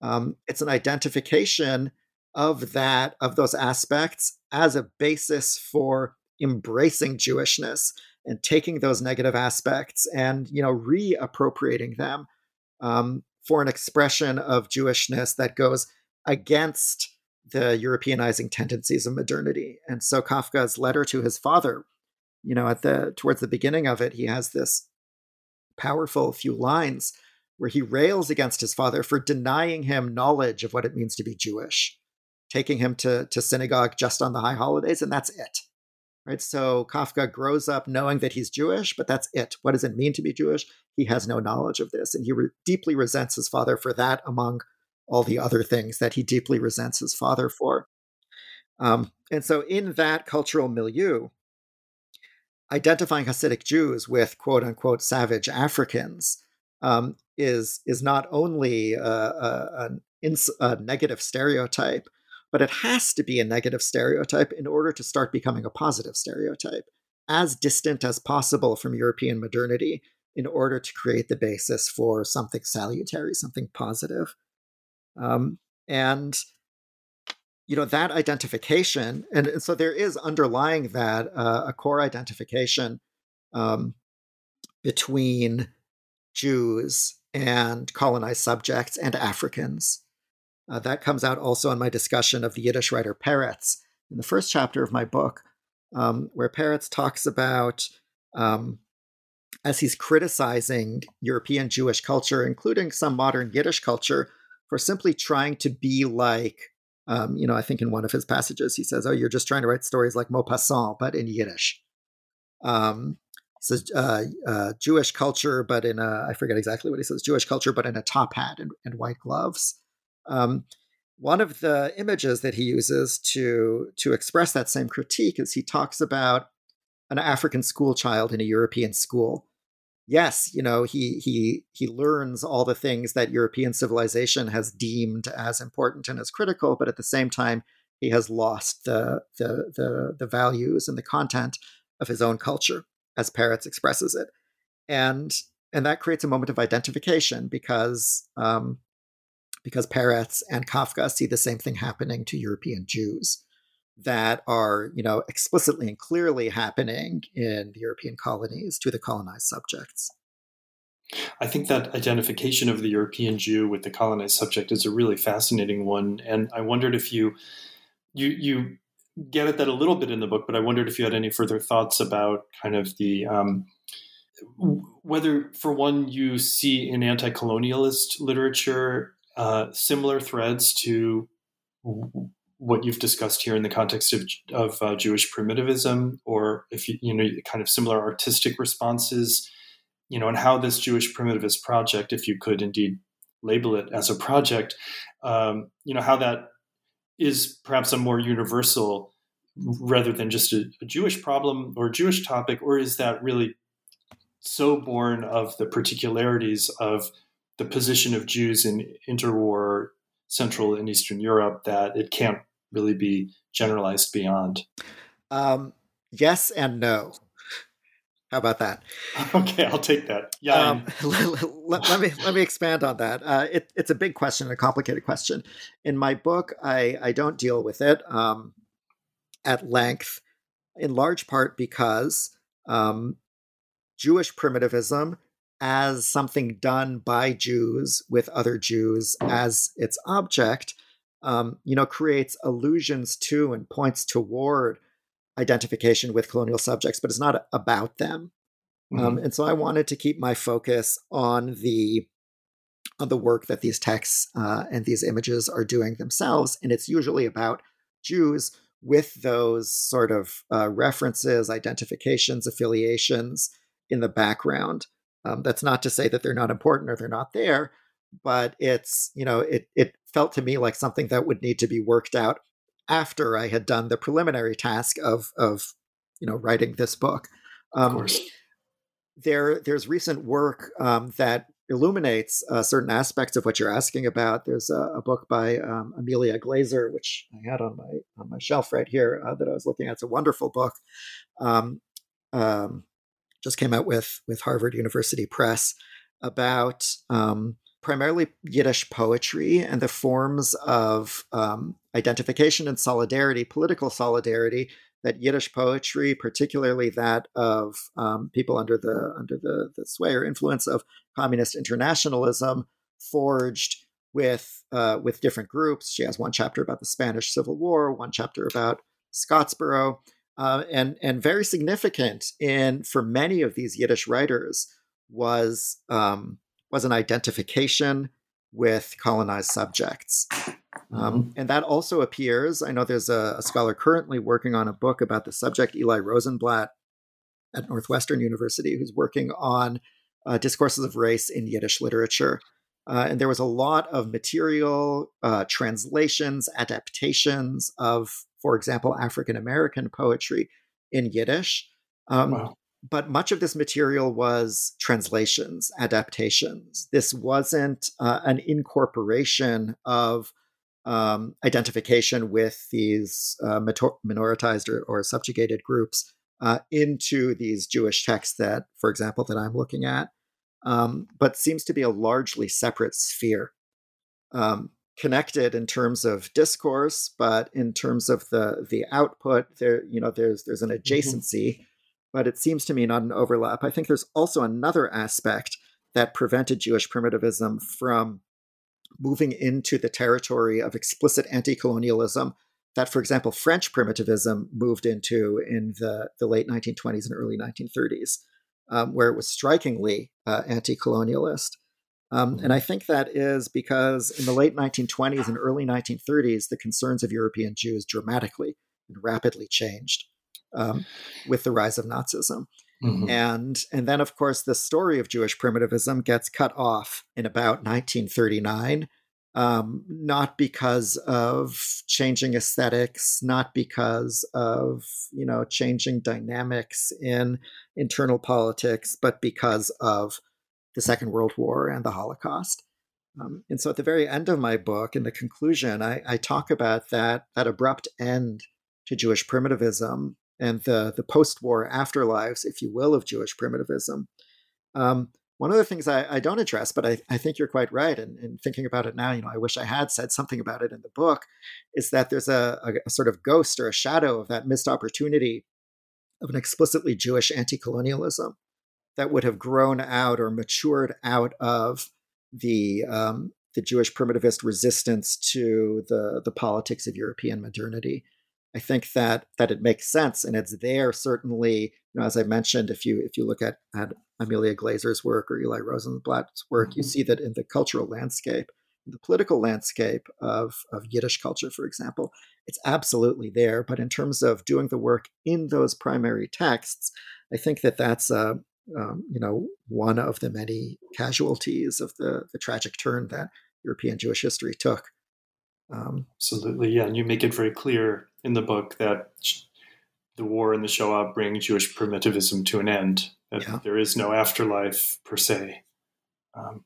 Um, it's an identification of that of those aspects as a basis for embracing Jewishness and taking those negative aspects and you know reappropriating them um, for an expression of Jewishness that goes against the Europeanizing tendencies of modernity. And so Kafka's letter to his father, you know, at the towards the beginning of it, he has this powerful few lines where he rails against his father for denying him knowledge of what it means to be Jewish, taking him to, to synagogue just on the high holidays, and that's it. Right. So Kafka grows up knowing that he's Jewish, but that's it. What does it mean to be Jewish? He has no knowledge of this. And he re- deeply resents his father for that, among all the other things that he deeply resents his father for. Um, and so, in that cultural milieu, identifying Hasidic Jews with quote unquote savage Africans um, is is not only a, a, ins- a, negative stereotype, but it has to be a negative stereotype in order to start becoming a positive stereotype, as distant as possible from European modernity, in order to create the basis for something salutary, something positive. Um, and you know that identification, and, and, so there is underlying that uh, a core identification um, between Jews and colonized subjects and Africans. Uh, that comes out also in my discussion of the Yiddish writer Peretz in the first chapter of my book, um, where Peretz talks about, um, as he's criticizing European Jewish culture, including some modern Yiddish culture, for simply trying to be like, um, you know, I think in one of his passages he says, "Oh, you're just trying to write stories like Maupassant, but in Yiddish." Um, says uh, uh, Jewish culture, but in a I forget exactly what he says. Jewish culture, but in a top hat and, and white gloves. Um, one of the images that he uses to to express that same critique is he talks about an African school child in a European school. Yes, you know, he he he learns all the things that European civilization has deemed as important and as critical, but at the same time, he has lost the the the, the values and the content of his own culture, as Peretz expresses it, and and that creates a moment of identification because um, because Peretz and Kafka see the same thing happening to European Jews that are, you know, explicitly and clearly happening in the European colonies to the colonized subjects. I think that identification of the European Jew with the colonized subject is a really fascinating one, and I wondered if you you you get at that a little bit in the book, but I wondered if you had any further thoughts about kind of the um, whether, for one, you see in anti-colonialist literature uh, similar threads to what you've discussed here in the context of, of uh, Jewish primitivism, or if you, you know, kind of similar artistic responses, you know, and how this Jewish primitivist project, if you could indeed label it as a project, um, you know, how that is perhaps a more universal rather than just a, a Jewish problem or Jewish topic, or is that really so born of the particularities of the position of Jews in interwar Central and Eastern Europe that it can't really be generalized beyond? Um, yes and no. How about that? [LAUGHS] Okay, I'll take that. Yeah. Um, [LAUGHS] let, let, me let me expand on that. Uh, it, it's a big question, a complicated question. In my book, I I don't deal with it um, at length, in large part because um, Jewish primitivism as something done by Jews with other Jews as its object, um, you know, creates allusions to and points toward identification with colonial subjects, but it's not about them. Um, mm-hmm. Um, and so I wanted to keep my focus on the on the work that these texts uh, and these images are doing themselves, and it's usually about Jews with those sort of uh, references, identifications, affiliations in the background. Um, that's not to say that they're not important or they're not there, but it's you know it it felt to me like something that would need to be worked out after I had done the preliminary task of of you know writing this book. Um, of. There, there's recent work um, that illuminates uh, certain aspects of what you're asking about. There's a, a book by um, Amelia Glaser, which I had on my on my shelf right here uh, that I was looking at. It's a wonderful book. Um, um, just came out with with Harvard University Press about um, primarily Yiddish poetry and the forms of um, identification and solidarity, political solidarity that Yiddish poetry, particularly that of um, people under the under the, the sway or influence of communist internationalism, forged with uh, with different groups. She has one chapter about the Spanish Civil War, one chapter about Scottsboro, uh, and and very significant in for many of these Yiddish writers was um, was an identification with colonized subjects. Um, mm-hmm. and that also appears. I know there's a, a, scholar currently working on a book about the subject, Eli Rosenblatt at Northwestern University, who's working on uh, discourses of race in Yiddish literature. Uh, and there was a lot of material, uh, translations, adaptations of, for example, African American poetry in Yiddish. Um, wow. But much of this material was translations, adaptations. This wasn't uh, an incorporation of um, identification with these uh, minoritized or, or, subjugated groups uh, into these Jewish texts that, for example, that I'm looking at, um, but seems to be a largely separate sphere. Um, connected in terms of discourse, but in terms of the the output, there you know there's there's an mm-hmm. adjacency, mm-hmm. but it seems to me not an overlap. I think there's also another aspect that prevented Jewish primitivism from moving into the territory of explicit anti colonialism that, for example, French primitivism moved into in the, the late 1920s and early 1930s, um, where it was strikingly uh, anti colonialist. Um, and I think that is because in the late 1920s and early 1930s, the concerns of European Jews dramatically and rapidly changed um, with the rise of Nazism. Mm-hmm. And and then of course the story of Jewish primitivism gets cut off in about 1939 um, not because of changing aesthetics, not because of you know changing dynamics in internal politics, but because of the Second World War and the Holocaust. Um, and so, at the very end of my book, in the conclusion, I, I talk about that that abrupt end to Jewish primitivism and the the post-war afterlives, if you will, of Jewish primitivism. Um, one of the things I, I don't address, but I, I, think you're quite right, and, and, thinking about it now, you know, I wish I had said something about it in the book, is that there's a, a, a sort of ghost or a shadow of that missed opportunity of an explicitly Jewish anti-colonialism that would have grown out or matured out of the um, the Jewish primitivist resistance to the the politics of European modernity. I think that that it makes sense, and it's there certainly. You know, as I mentioned, if you if you look at, at Amelia Glaser's work or Eli Rosenblatt's work, mm-hmm. you see that in the cultural landscape, the political landscape of of Yiddish culture, for example, it's absolutely there. But in terms of doing the work in those primary texts, I think that that's a um, you know one of the many casualties of the the tragic turn that European Jewish history took. Um, Absolutely, yeah, and you make it very clear in the book that the war and the Shoah bring Jewish primitivism to an end. That yeah. there is no afterlife per se. Um,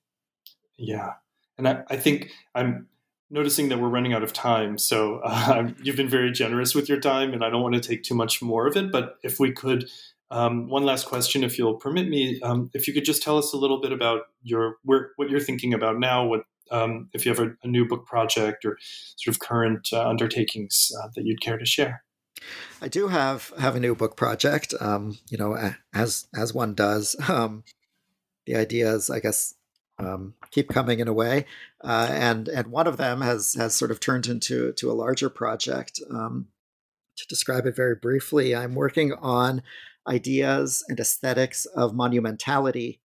yeah, and I, I, think I'm noticing that we're running out of time. So uh, [LAUGHS] you've been very generous with your time, and I don't want to take too much more of it. But if we could, um, one last question, if you'll permit me, um, if you could just tell us a little bit about your where, what you're thinking about now, what um, if you have a, a, new book project or sort of current uh, undertakings uh, that you'd care to share. I do have have a new book project. Um, you know, as as one does. [LAUGHS] Um, the ideas, I guess, um, keep coming in a way, uh, and and one of them has has sort of turned into to a larger project. To describe it very briefly, I'm working on ideas and aesthetics of monumentality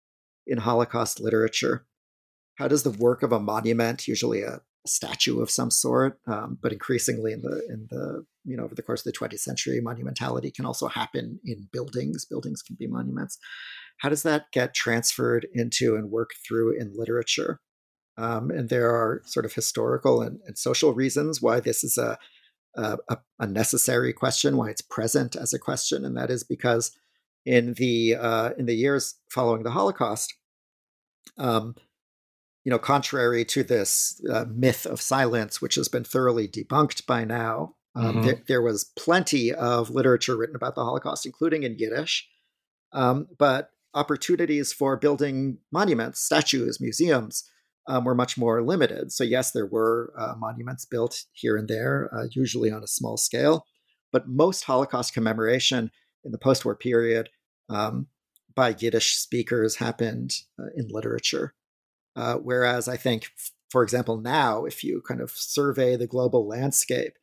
in Holocaust literature how does the work of a monument, usually a, statue of some sort, um, but increasingly in the in the you know over the course of the 20th century, monumentality can also happen in buildings. Buildings can be monuments. How does that get transferred into and work through in literature? Um, and there are sort of historical and, and social reasons why this is a, a, a necessary question, why it's present as a question, and that is because in the uh, in the years following the Holocaust, um, you know, contrary to this uh, myth of silence, which has been thoroughly debunked by now, um, mm-hmm. there was plenty of literature written about the Holocaust, including in Yiddish. Um, but opportunities for building monuments, statues, museums um, were much more limited. So, yes, there were uh, monuments built here and there, uh, usually on a small scale. But most Holocaust commemoration in the post war period um, by Yiddish speakers happened uh, in literature. Uh, whereas I think, for example, now, if you kind of survey the global landscape,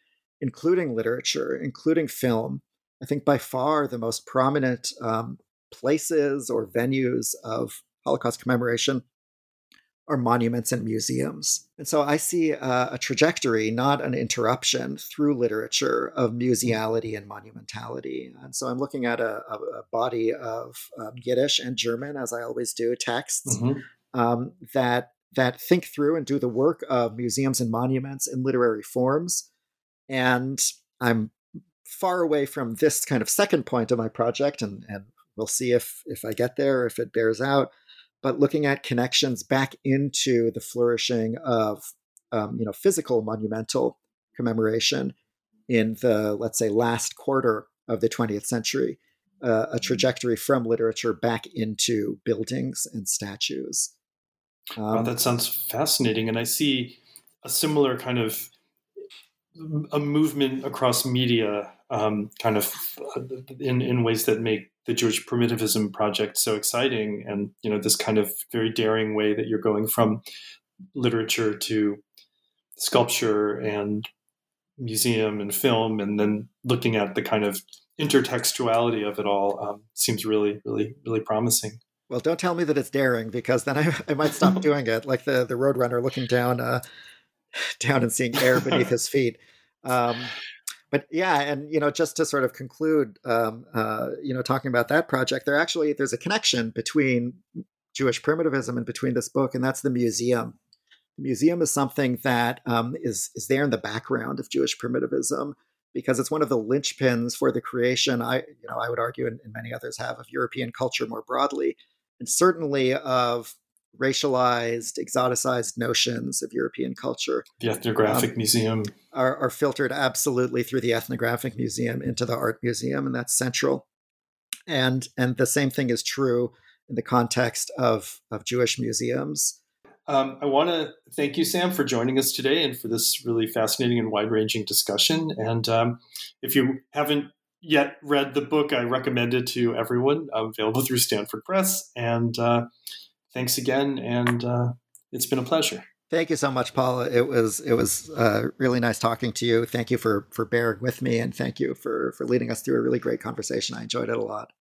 including literature, including film, I think by far the most prominent um, places or venues of Holocaust commemoration are monuments and museums. And so I see a, a trajectory, not an interruption, through literature of museality and monumentality. And so I'm looking at a, a, a body of um, Yiddish and German, as I always do, texts mm-hmm. um, that that think through and do the work of museums and monuments in literary forms. And I'm far away from this kind of second point of my project, and, and we'll see if if I get there, if it bears out but looking at connections back into the flourishing of um, you know physical monumental commemoration in the let's say last quarter of the 20th century uh, a mm-hmm. trajectory from literature back into buildings and statues um, wow, that sounds fascinating and i see a similar kind of a movement across media um, kind of uh, in, in ways that make the Jewish Primitivism project so exciting, and you know this kind of very daring way that you're going from literature to sculpture and museum and film, and then looking at the kind of intertextuality of it all um, seems really, really, really promising. Well, don't tell me that it's daring because then I, I might stop [LAUGHS] doing it, like the the Roadrunner looking down uh, down and seeing air beneath [LAUGHS] his feet. Um, but yeah, and you know, just to sort of conclude, um, uh, you know, talking about that project, there actually there's a connection between Jewish primitivism and between this book, and that's the museum. The museum is something that um, is is there in the background of Jewish primitivism because it's one of the linchpins for the creation. I, you know, I would argue, and, and many others have, of European culture more broadly, and certainly of racialized, exoticized notions of European culture. The Ethnographic um, Museum are, are, filtered absolutely through the Ethnographic Museum into the Art Museum, and that's central. And and the same thing is true in the context of of Jewish museums. Um, I want to thank you, Sam, for joining us today and for this really fascinating and wide ranging discussion. And um, if you haven't yet read the book, I recommend it to everyone. available through Stanford Press. And uh, thanks again, and uh, it's been a pleasure. Thank you so much, Paula. It was it was uh, really nice talking to you. Thank you for for bearing with me, and thank you for for leading us through a really great conversation. I enjoyed it a lot.